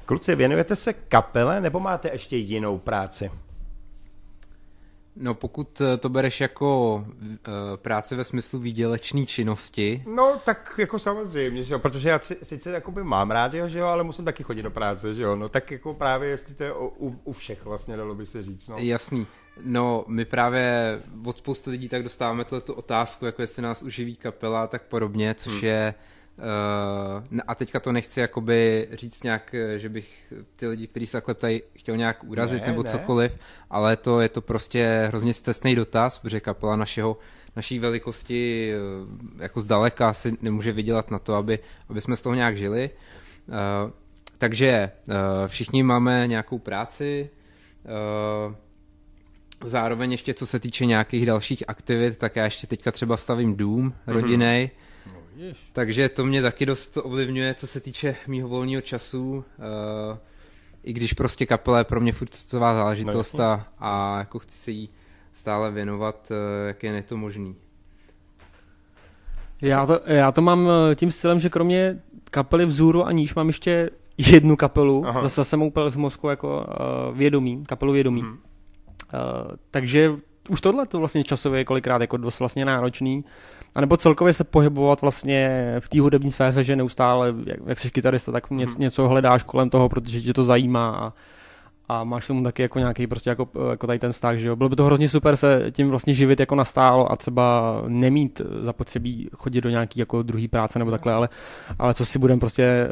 Kluci, věnujete se kapele nebo máte ještě jinou práci? No pokud eh, to bereš jako uh, práce ve smyslu výdělečné činnosti, No, tak jako samozřejmě, že jo, protože já si- sice jakoby mám rádio, že jo, ale musím taky chodit do práce, že jo, no tak jako právě jestli to je o, u, u všech vlastně, dalo by se říct, no. jasný. No, my právě od spousty lidí tak dostáváme tu otázku, jako jestli nás uživí kapela a tak podobně, což hmm. je Uh, a teďka to nechci jakoby říct nějak, eh, že bych ty lidi, kteří se takhle ptají, chtěl nějak urazit Ne, nebo ne. cokoliv, ale to je to prostě hrozně cestný dotaz, protože kapela našeho, naší velikosti eh, jako zdaleka si nemůže vydělat na to, aby, aby jsme z toho nějak žili. Uh, takže uh, všichni máme nějakou práci, uh, Zároveň ještě co se týče nějakých dalších aktivit, tak já ještě teďka třeba stavím dům rodinný. Takže to mě taky dost ovlivňuje, co se týče mýho volného času. Uh, I když prostě kapela je pro mě furt srdcová záležitost No, a, a jako chci se jí stále věnovat, uh, jak je to možný. Já to, já to mám eh, tím stylem, že kromě kapely Vzůru a níž mám ještě jednu kapelu, Aha. Zase jsem úplně v mozku jako uh, vědomí, kapelu vědomí. Hmm. Uh, takže už tohle to vlastně časově je kolikrát jako dost vlastně náročný. A nebo celkově se pohybovat vlastně v té hudební sféře, že neustále, jak, jak jsi kytarista, tak ně, Mhm. něco hledáš kolem toho, protože tě to zajímá a, a máš tomu taky jako nějaký prostě jako, jako tady ten vztah, že jo. Bylo by to hrozně super se tím vlastně živit jako nastálo a třeba nemít zapotřebí chodit do nějaký jako druhý práce nebo takhle, ale, ale co si budem prostě, eh,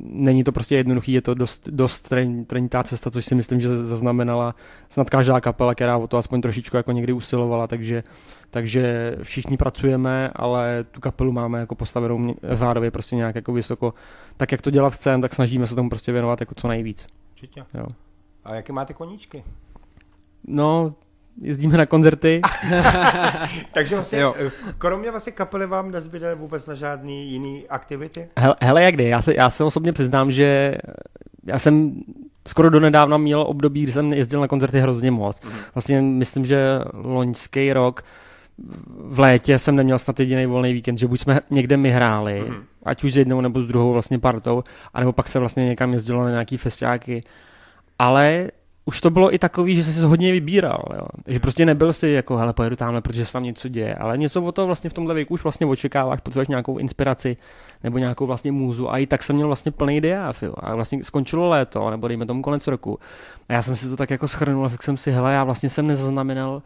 není to prostě jednoduchý, je to dost, dost tren- trenitá cesta, což si myslím, že zaznamenala snad každá kapela, která o to aspoň trošičku jako někdy usilovala, takže, takže všichni pracujeme, ale tu kapelu máme jako postavenou řádově prostě nějak jako vysoko, tak jak to dělat chceme, tak snažíme se tomu prostě věnovat jako co nejvíc. Určitě. Jo. A jaké máte koníčky? No, jezdíme na koncerty. [laughs] Takže vlastně, Jo. kromě vlastně kapely vám nezbyde vůbec na žádný jiný aktivity? Hele, hele jak kdy, já se, já se osobně přiznám, že já jsem skoro donedávna měl období, kdy jsem jezdil na koncerty hrozně moc. Vlastně myslím, že loňský rok v létě jsem neměl snad jediný volný víkend, že buď jsme někde my hráli, Mhm. ať už s jednou nebo s druhou vlastně partou, anebo pak se vlastně někam jezdilo na nějaký festiáky. Ale už to bylo i takový, že jsi se hodně vybíral, jo. že prostě nebyl si jako, hele, pojedu tamhle, protože se tam něco děje, ale něco o to vlastně v tomhle věku už vlastně očekáváš, potřebuješ nějakou inspiraci nebo nějakou vlastně můzu a i tak jsem měl vlastně plný diáv, jo. A vlastně skončilo léto, nebo dejme tomu konec roku. A já jsem si to tak jako schrnul a řekl jsem si, hele, já vlastně jsem nezaznamenal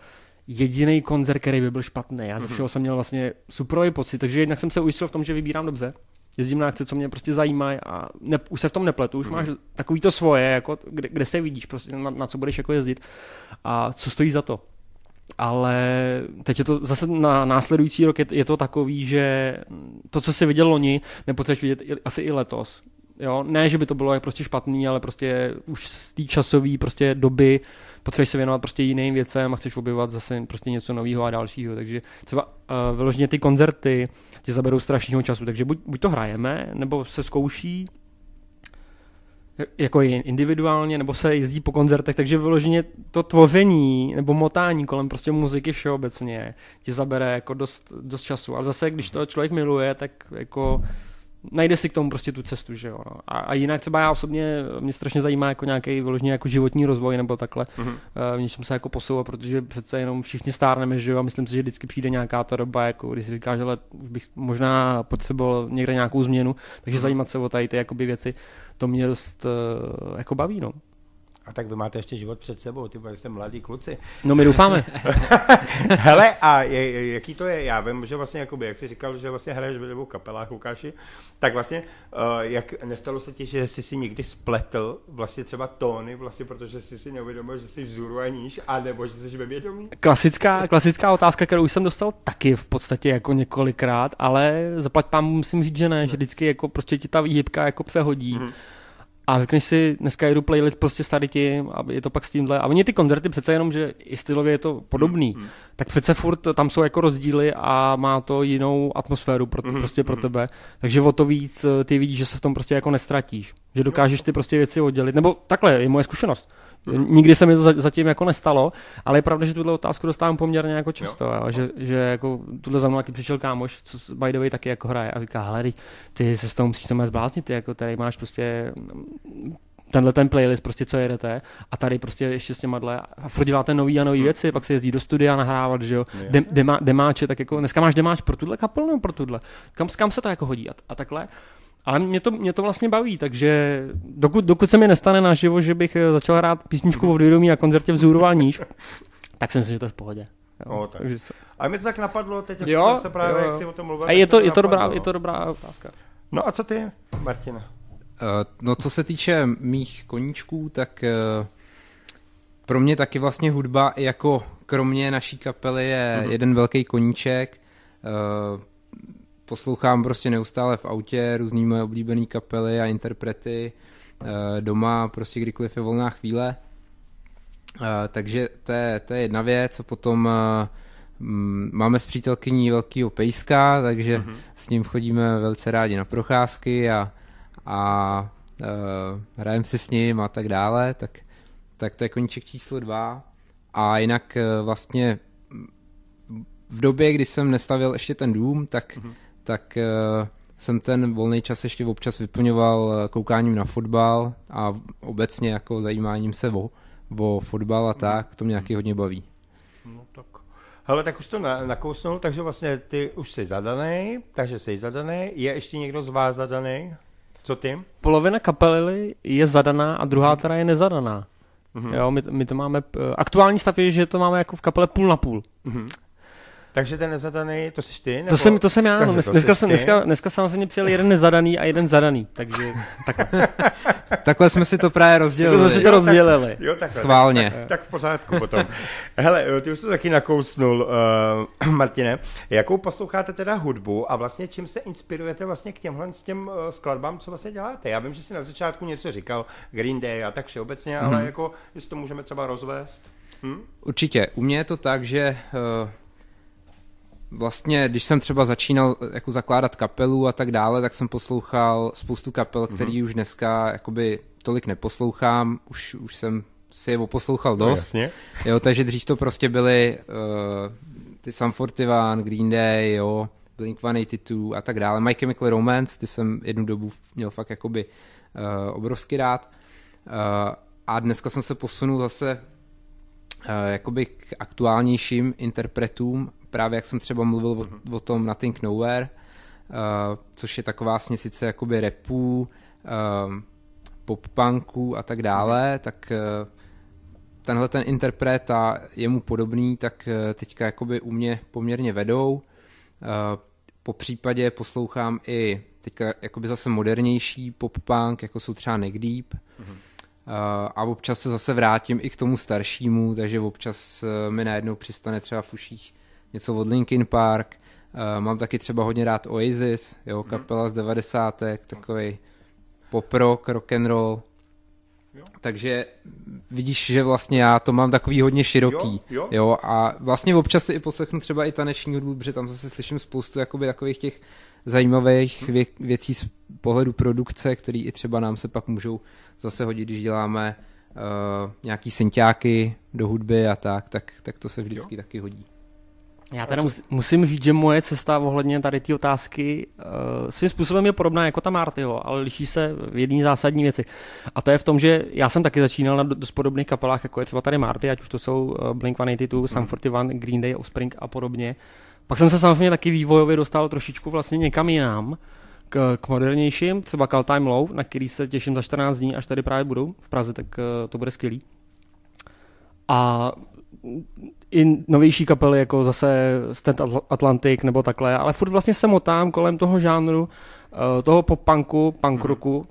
jediný koncert, který by byl špatný. Já ze všeho jsem měl vlastně superový pocit, takže jednak jsem se ujistil v tom, že vybírám dobře. Jezdím na akce, co mě prostě zajímají a ne, už se v tom nepletu, už máš takový to svoje, jako, kde, kde se vidíš, prostě na, na co budeš jako jezdit a co stojí za to. Ale teď je to zase na následující rok je, je to takový, že to, co jsi viděl loni, nepotřebuješ vidět i, asi i letos. Jo? Ne, že by to bylo prostě špatný, ale prostě už z té časové prostě doby potřebuješ se věnovat prostě jiným věcem a chceš objevovat zase prostě něco nového a dalšího. Takže třeba uh, vyloženě ty koncerty tě zaberou strašného času, takže buď, buď to hrajeme, nebo se zkouší jako individuálně, nebo se jezdí po koncertech, takže vyloženě to tvoření nebo motání kolem prostě muziky všeobecně ti zabere jako dost, dost času. Ale zase, když to člověk miluje, tak jako najde si k tomu prostě tu cestu, že jo. No. A, a jinak třeba já osobně, mě strašně zajímá jako nějaký vyloženě jako životní rozvoj nebo takhle, mm-hmm. v něčem se jako posouvat, protože přece jenom všichni stárneme, že jo, a myslím si, že vždycky přijde nějaká ta doba, jako když si říkáš, že už bych možná potřeboval někde nějakou změnu, takže mm-hmm. zajímat se o tady ty jakoby věci, to mě dost uh, jako baví, no. A tak vy máte ještě život před sebou, ty jste mladí kluci. No my doufáme. [laughs] Hele, a je, jaký to je? Já vím, že vlastně, jakoby, jak jsi říkal, že vlastně hraješ v dvou kapelách, Lukáši, tak vlastně, uh, jak nestalo se ti, že jsi si někdy spletl vlastně třeba tóny, vlastně, protože jsi si neuvědomil, že jsi vzůru a níž, anebo že jsi ve vědomí? Klasická, klasická otázka, kterou jsem dostal taky v podstatě jako několikrát, ale zaplať pán musím říct, že ne, že vždycky jako prostě ti ta výhybka jako přehodí. Mm-hmm a řekneš si, dneska jedu playlist prostě s tady tím a je to pak s tímhle. A oni ty koncerty přece jenom, že i stylově je to podobný, mm, mm. tak přece furt tam jsou jako rozdíly a má to jinou atmosféru pro, mm, prostě pro mm. tebe. Takže o to víc eh, ty vidíš, že se v tom prostě jako nestratíš. Že dokážeš ty prostě věci oddělit. Nebo takhle je moje zkušenost. Nikdy se mi to zatím jako nestalo, ale je pravda, že tuhle otázku dostávám poměrně jako často, jo. Jo, že, že jako tuhle za mnou taky přišel kámoš, co by the way taky jako hraje a říká, hele, ty se s toho musíš tomu zbláznit, ty jako tady máš prostě tenhle ten playlist, prostě co jedete a tady prostě ještě s těma dle a furt děláte nový a nový hmm. věci, pak se jezdí do studia nahrávat, že jo, Dem, demá, demáče, tak jako dneska máš demáč pro tuhle kapelu nebo pro tuhle, kam, kam se to jako hodí a, a takhle ale mě to, mě to vlastně baví, takže dokud, dokud se mi nestane naživo, že bych eh, začal hrát písničku o vědomí na koncertě vzůru a níž, [laughs] tak si myslím, že to je v pohodě. Jo, o, tak. Takže se... A mi to tak napadlo teď, jak jo, se právě, jo. jak si o tom mluvil. A je to, je, to dobrá, je to dobrá otázka. No a co ty, Martina? Uh, no co se týče mých koníčků, tak uh, pro mě taky vlastně hudba jako kromě naší kapely je uh-huh. jeden velký koníček. Uh, poslouchám prostě neustále v autě různý moje oblíbené kapely a interprety, eh, doma prostě kdykoliv je volná chvíle. Eh, takže to je, to je jedna věc, a potom eh, mm, máme s přítelkyní velkýho pejska, takže mm-hmm. s ním chodíme velice rádi na procházky a, a uh, hrajeme si s ním a tak dále, tak, tak to je koníček číslo dva. A jinak uh, vlastně v době, kdy jsem nestavil ještě ten dům, tak mm-hmm tak uh, jsem ten volný čas ještě občas vyplňoval koukáním na fotbal a obecně jako zajímáním se o, o fotbal a tak, to mě nějaký hodně baví. No tak. Hele, tak už to na, nakousnul, takže vlastně ty už jsi zadaný, takže jsi zadaný. Je ještě někdo z vás zadaný? Co ty? Polovina kapely je zadaná a druhá teda je nezadaná. Mm-hmm. Jo, my, my to máme, eh, aktuální stav je, že to máme jako v kapele půl na půl. Mm-hmm. Takže ten nezadaný, to jsi ty? Nebo... To, jsem, to jsem já, no, dneska, jsem, dneska, dneska samozřejmě přijel jeden nezadaný a jeden zadaný, takže takhle. [laughs] takhle jsme si to právě rozdělili. Takhle jsme si to rozdělili. Jo, takhle, Schválně. Tak, tak, v pořádku potom. Hele, ty už to taky nakousnul, uh, [clears throat] Martine. Jakou posloucháte teda hudbu a vlastně čím se inspirujete vlastně k těmhle s těm uh, skladbám, co vlastně děláte? Já vím, že jsi na začátku něco říkal, Green Day a tak všeobecně, mm-hmm. ale mhm. jako, jestli to můžeme třeba rozvést. Hm? Určitě. U mě je to tak, že uh, vlastně, když jsem třeba začínal jako zakládat kapelu a tak dále, tak jsem poslouchal spoustu kapel, mhm. který mm-hmm. už dneska jakoby tolik neposlouchám, už, už jsem si je poslouchal no, dost. No, jasně. Jo, takže dřív to prostě byly uh, ty Sam 41, Green Day, jo, Blink-182 a tak dále. My Chemical Romance, ty jsem jednu dobu měl fakt jakoby uh, obrovský rád. Uh, a dneska jsem se posunul zase uh, jakoby k aktuálnějším interpretům právě jak jsem třeba mluvil o, o tom Nothing Nowhere, uh, což je taková směsice jakoby repů, uh, pop-punků a tak dále, tak uh, tenhle ten interpret a jemu podobný, tak uh, teďka jakoby u mě poměrně vedou. Uh, po případě poslouchám i teďka jakoby zase modernější pop-punk, jako jsou třeba Neck Deep. Mm-hmm. A občas se zase vrátím i k tomu staršímu, takže občas eh, mi najednou přistane třeba v uších něco od Linkin Park. Mám taky třeba hodně rád Oasis, jo, mhm. kapela z 90. takový pop rock, rock and roll. Jo. Takže vidíš, že vlastně já to mám takový hodně široký. Jo, jo. jo a vlastně občas si i poslechnu třeba i taneční hudbu, protože tam zase slyším spoustu jakoby takových těch zajímavých vě- věcí z pohledu produkce, které i třeba nám se pak můžou zase hodit, když děláme uh, nějaký synťáky do hudby a tak, tak, tak to se vždycky jo. taky hodí. Já teda musím říct, že moje cesta ohledně tady ty otázky uh, svým způsobem je podobná jako ta Martyho, ale liší se v jedné zásadní věci. A to je v tom, že já jsem taky začínal na dost podobných kapelách, jako je třeba tady Marty, ať už to jsou uh, Blink-182, mm. Sum 41, Green Day, Offspring a podobně. Pak jsem se samozřejmě taky vývojově dostal trošičku vlastně někam jinam, k, k modernějším, třeba Call Time Low, na který se těším za 14 dní, až tady právě budou v Praze, tak uh, to bude skvělý. A i novější kapely, jako zase Stand Atlantic nebo takhle, ale furt vlastně se motám kolem toho žánru, eh, toho pop-punku, punk rocku,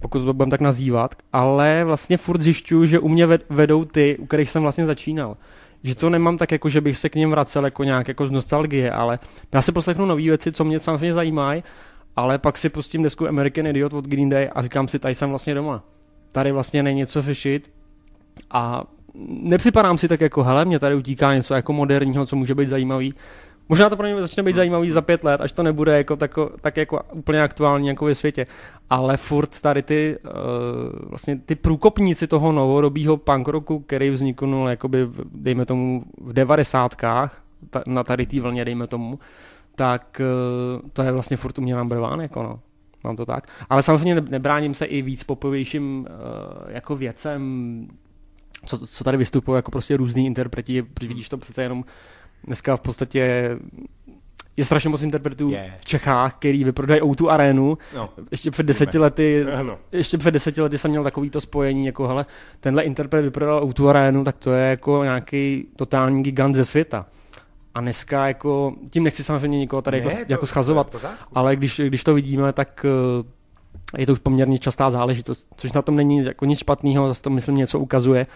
pokud to budeme tak nazývat, ale vlastně furt zjišťuju, že u mě vedou ty, u kterých jsem vlastně začínal. Že to nemám tak jako, že bych se k něm vracel jako nějak jako z nostalgie, ale já se poslechnu nové věci, co mě samozřejmě zajímají, ale pak si pustím desku American Idiot od Green Day a říkám si, tady jsem vlastně doma. Tady vlastně není něco řešit a nepřipadám si tak jako, hele, mě tady utíká něco jako moderního, co může být zajímavý. Možná to pro mě začne být zajímavý za pět let, až to nebude jako tako, tak jako úplně aktuální jako ve světě. Ale furt tady ty, uh, vlastně ty průkopníci toho novodobího punk rocku, který vzniknul jakoby, dejme tomu, v devadesátkách, ta, na tady té vlně, dejme tomu, tak uh, to je vlastně furt u mě jako no. Mám to tak. Ale samozřejmě nebráním se i víc popovějším uh, jako věcem, co, co tady vystupují jako prostě různý interpreti, protože vidíš to přece jenom dneska v podstatě je strašně moc interpretů yeah. v Čechách, který vyprodají o arénu. No, ještě před deseti lety, no. ještě před deseti lety jsem měl takový to spojení, jako hele, tenhle interpret vyprodal o arénu, tak to je jako nějaký totální gigant ze světa. A dneska jako, tím nechci samozřejmě nikoho tady ne, jako, to, jako schazovat, ale když, když to vidíme, tak je to už poměrně častá záležitost, což na tom není jako nic špatného, zase to myslím něco ukazuje.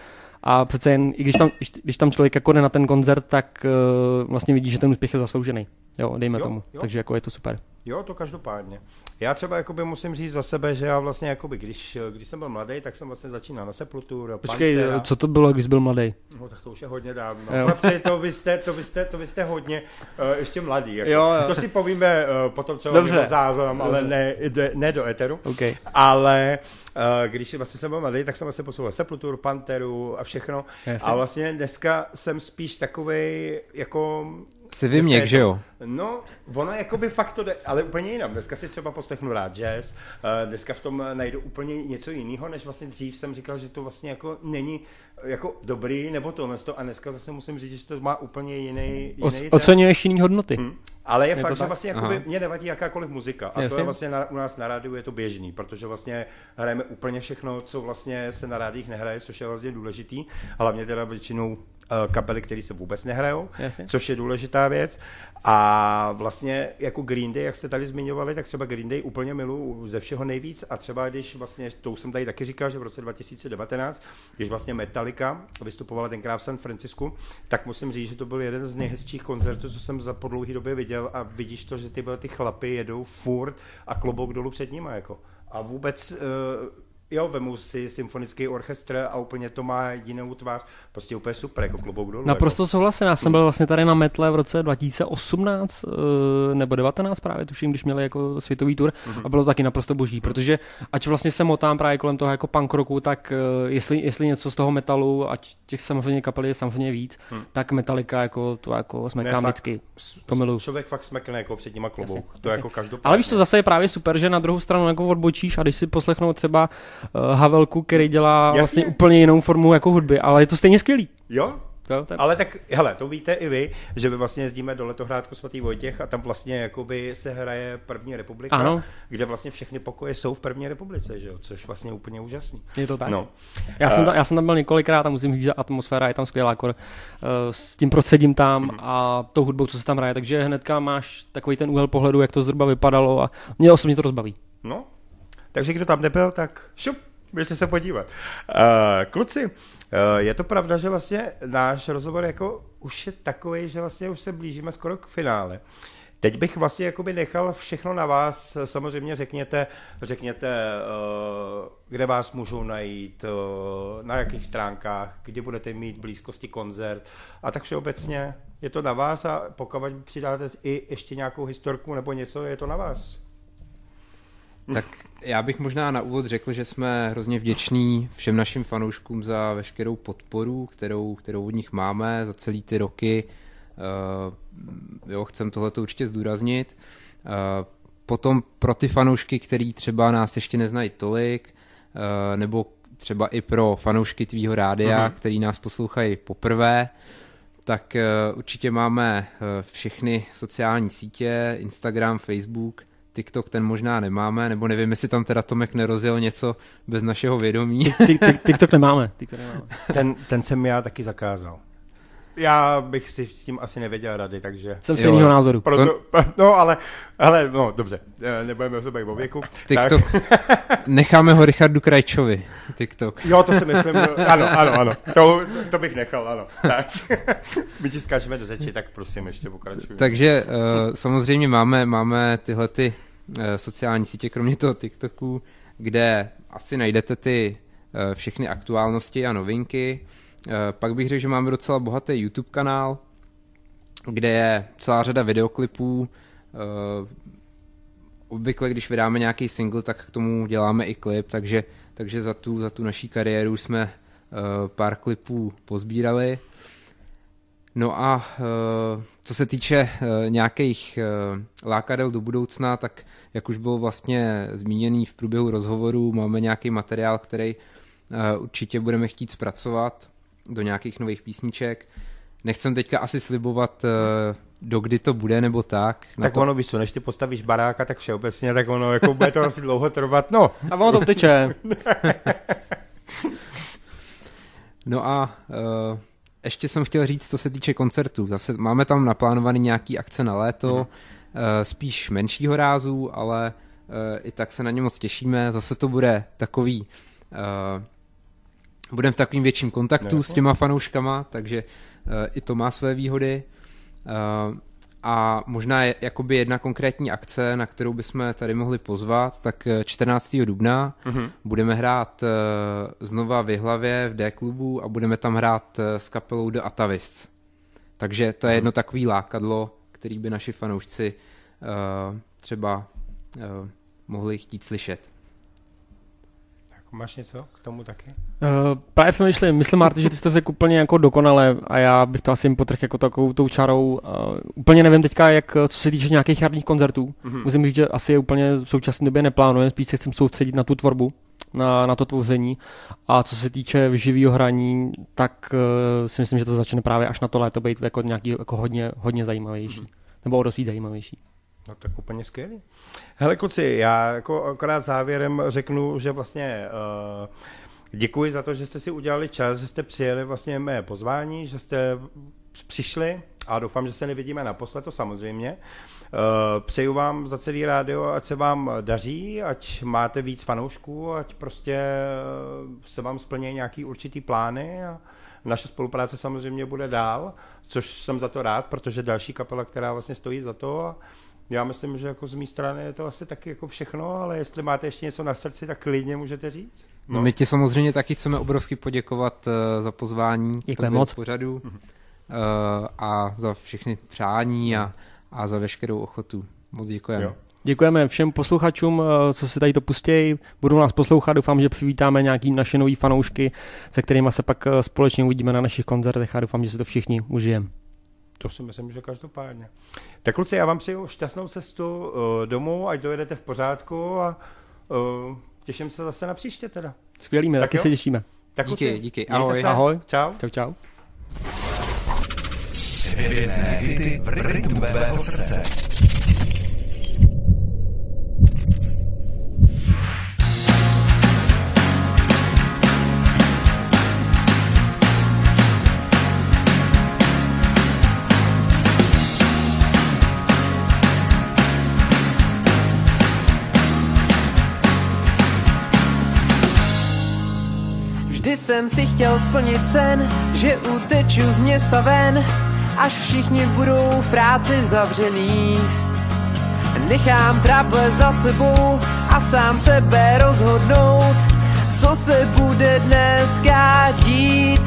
A přece jen, i když tam, když tam člověk jako jde na ten koncert, tak uh, vlastně vidí, že ten úspěch je zasloužený. Jo, dejme jo, tomu. Jo. Takže jako je to super. Jo, to každopádně. Já třeba jakoby musím říct za sebe, že já vlastně jakoby, když, když jsem byl mladý, tak jsem vlastně začínal na Sepultura, Počkej, Pantera. co to bylo, když byl mladý? No tak to už je hodně dávno. Chlapci, to vy jste, to vy jste, to vy jste hodně uh, ještě mladý. Jako. Jo, jo. To si povíme uh, potom, co Dobře. záznam, ale ne, ne do eteru. Okay. Ale uh, když vlastně jsem byl mladý, tak jsem vlastně poslouchal Sepulturu, Panteru a všechno. Jasně. A vlastně dneska jsem spíš takový jako si vyměk, že jo? No, ono jako by fakt to jde, ale úplně jinak. Dneska si třeba poslechnu rád jazz, uh, dneska v tom najdu úplně něco jiného, než vlastně dřív jsem říkal, že to vlastně jako není jako dobrý, nebo to a dneska zase musím říct, že to má úplně jiný... jiný Oceňuješ jiný hodnoty. Hmm. Ale je, je fakt, že vlastně jakoby, mě nevadí jakákoliv muzika. A Jasně. to je vlastně na, u nás na rádiu je to běžný, protože vlastně hrajeme úplně všechno, co vlastně se na rádích nehraje, což je vlastně důležitý. Hlavně teda většinou Eh, kapely, které se vůbec nehrajou, Jasně. což je důležitá věc. A vlastně jako Green Day, jak jste tady zmiňovali, tak třeba Green Day úplně milu ze všeho nejvíc a třeba když vlastně, to už jsem tady taky říkal, že v roce 2019, když vlastně Metallica vystupovala tenkrát v San Francisku, tak musím říct, že to byl jeden z nejhezčích koncertů, co jsem za po dlouhé době viděl a vidíš to, že ty, ty chlapy jedou furt a klobouk dolů před nimi jako. A vůbec uh, jo, vemu si symfonický orchestr a úplně to má jinou tvář. Prostě úplně super, jako klobouk dolů. Naprosto jako. souhlasím, já jsem byl vlastně tady na Metle v roce 2018 eh, nebo 19 právě, tuším, když měli jako světový tour mm-hmm. a bylo to taky naprosto boží, protože ať vlastně se motám právě kolem toho jako punk rocku, tak eh, jestli, jestli něco z toho metalu, ať těch samozřejmě kapel je samozřejmě víc, hmm. tak Metallica jako to jako smekám vždycky. To miluju. Člověk fakt smekne jako před nima klobouk. Jasně, to jasně. jako každopádně. Ale víš, co zase je právě super, že na druhou stranu jako odbočíš a když si poslechnou třeba Havelku, který dělá Jasně. vlastně úplně jinou formu jako hudby, ale je to stejně skvělý. Jo, je... Ale tak, hele, to víte i vy, že my vlastně jezdíme do Letohrádku svatý Vojtěch a tam vlastně jakoby se hraje první republika, Ano. kde vlastně všechny pokoje jsou v první republice, že jo, což vlastně úplně úžasný. Je to tak. No. Já, jsem tam, já jsem tam byl několikrát a musím říct, že atmosféra je tam skvělá, akor, uh, s tím prostředím tam Mhm. a tou hudbou, co se tam hraje, takže hnedka máš takový ten úhel pohledu, jak to zhruba vypadalo a mě osobně to rozbaví. No, takže kdo tam nebyl, tak šup, běžte se podívat. Uh, kluci, uh, je to pravda, že vlastně náš rozhovor jako už je takový, že vlastně už se blížíme skoro k finále. Teď bych vlastně jakoby nechal všechno na vás, samozřejmě řekněte, řekněte, uh, kde vás můžou najít, na jakých stránkách, kdy budete mít blízkosti koncert a tak všeobecně je to na vás a pokud přidáte i ještě nějakou historku nebo něco, je to na vás. Tak já bych možná na úvod řekl, že jsme hrozně vděční všem našim fanouškům za veškerou podporu, kterou, kterou od nich máme za celý ty roky. Uh, jo, chcem tohleto určitě zdůraznit. Uh, potom pro ty fanoušky, který třeba nás ještě neznají tolik, uh, nebo třeba i pro fanoušky tvýho rádia, uh-huh. který nás poslouchají poprvé, tak určitě máme všechny sociální sítě, Instagram, Facebook, TikTok ten možná nemáme, nebo nevím, jestli tam teda Tomek nerozjel něco bez našeho vědomí. Tik- tik- TikTok nemáme. TikTok nemáme. Ten, ten jsem já taky zakázal. Já bych si s tím asi nevěděl rady, takže... Jsem stejného názoru. Proto, no, ale, ale, no, dobře, eh, nebudeme se bavit o věku. TikTok. Necháme ho Richardu Krajčovi. TikTok. Jo, to si myslím, ano, ano, ano, to, to bych nechal, ano. Tak. [laughs] My ti skážeme do řeči, tak prosím, ještě pokračuj. Takže uh, samozřejmě máme, máme tyhle ty sociální sítě, kromě toho TikToku, kde asi najdete ty uh, všechny aktuálnosti a novinky. Uh, pak bych řekl, že máme docela bohatý YouTube kanál, kde je celá řada videoklipů. Obvykle, když vydáme nějaký single, tak k tomu děláme i klip, takže, takže za, tu, za tu naší kariéru jsme pár klipů pozbírali. No a uh, co se týče uh, nějakých uh, lákadel do budoucna, tak jak už bylo vlastně zmíněný v průběhu rozhovoru, máme nějaký materiál, který určitě budeme chtít zpracovat do nějakých nových písniček. Nechcem teďka asi slibovat, uh, do kdy to bude nebo tak. Na tak to, ono, víš co, než ty postavíš baráka, tak všeobecně, tak ono, jako bude to asi dlouho trvat, no. [laughs] A ono to uteče. [laughs] No a uh, ještě jsem chtěl říct, co se týče koncertů. Zase máme tam naplánovaný nějaký akce na léto, uh, spíš menšího rázu, ale uh, i tak se na ně moc těšíme. Zase to bude takový... Uh, budeme v takovým větším kontaktu No, s těma fanouškama, takže uh, i to má své výhody. Uh, a možná je, jakoby jedna konkrétní akce, na kterou bychom tady mohli pozvat, tak eh, 14. dubna Mhm. budeme hrát uh, znova v Jihlavě v D-klubu a budeme tam hrát uh, s kapelou The Atavists. Takže to je jedno takový lákadlo, který by naši fanoušci uh, třeba uh, mohli chtít slyšet. Máš něco k tomu taky? Uh, právě přemýšlím, myslím, Marty, že ty jsi to řekl úplně jako dokonale a já bych to asi jim potrhl jako takovou tou čarou. Uh, úplně nevím teďka, jak, co se týče nějakých jarních koncertů. Mhm. Musím říct, že asi je úplně v současné době neplánujeme, spíš se chcem soustředit na tu tvorbu, na, na to tvoření. A co se týče živého hraní, tak uh, si myslím, že to začne právě až na to léto být jako nějaký jako hodně, hodně zajímavější. Nebo o dost zajímavější. No tak úplně skvělý. Hele kluci, já jako akorát závěrem řeknu, že vlastně uh, děkuji za to, že jste si udělali čas, že jste přijeli vlastně mé pozvání, že jste přišli a doufám, že se nevidíme naposled, to samozřejmě. Uh, přeju vám za celý rádio, ať se vám daří, ať máte víc fanoušků, ať prostě eh, se vám splní nějaký určitý plány a naše spolupráce samozřejmě bude dál, což jsem za to rád, protože další kapela, která vlastně stojí za to a já myslím, že jako z mé strany je to asi taky jako všechno, ale jestli máte ještě něco na srdci, tak klidně můžete říct. No. My ti samozřejmě taky chceme obrovsky poděkovat uh, za pozvání Děkujeme moc. pořadu uh, a za všechny přání a, a za veškerou ochotu. Moc děkujeme. Jo. Děkujeme všem posluchačům, eh, co si tady to pustějí, budou nás poslouchat, doufám, že přivítáme nějaký naše nový fanoušky, se kterými se pak eh, společně uvidíme na našich koncertech a doufám, že si to všichni užijeme. To si myslím, že každopádně. Tak kluci, já vám přeju šťastnou cestu uh, domů, ať dojedete v pořádku a uh, těším se zase na příště teda. Skvělý, my Tak taky jo. se těšíme. Tak Díky, kluci, díky. Ahoj. se. Ahoj. Čau. Čau, čau. Hvězdné hity v rytmu tvého srdce. Si chtěl splnit sen, že uteču z města ven, až všichni budou v práci zavřený. Nechám trable za sebou a sám sebe rozhodnout, co se bude dneska dít.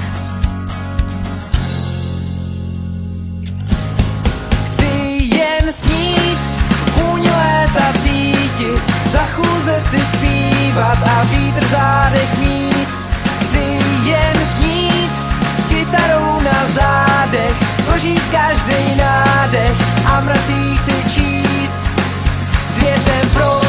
Chci jen snít, vůň léta cítit, za chůze si zpívat a vítr zádech mít. Jen snít, s kytarou na zádech, prožít každý nádech a mracích si číst, světem proplouvám,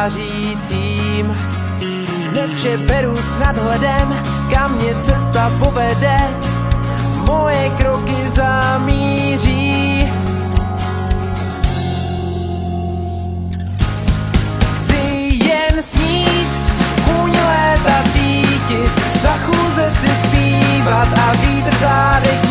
zářícím. Dnes vše beru s nadhledem, kam mě cesta povede, moje kroky zamíří. Chci jen snít, vůň léta cítit, za chůze si zpívat a vítr zádech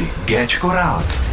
Kdo chce dobré písně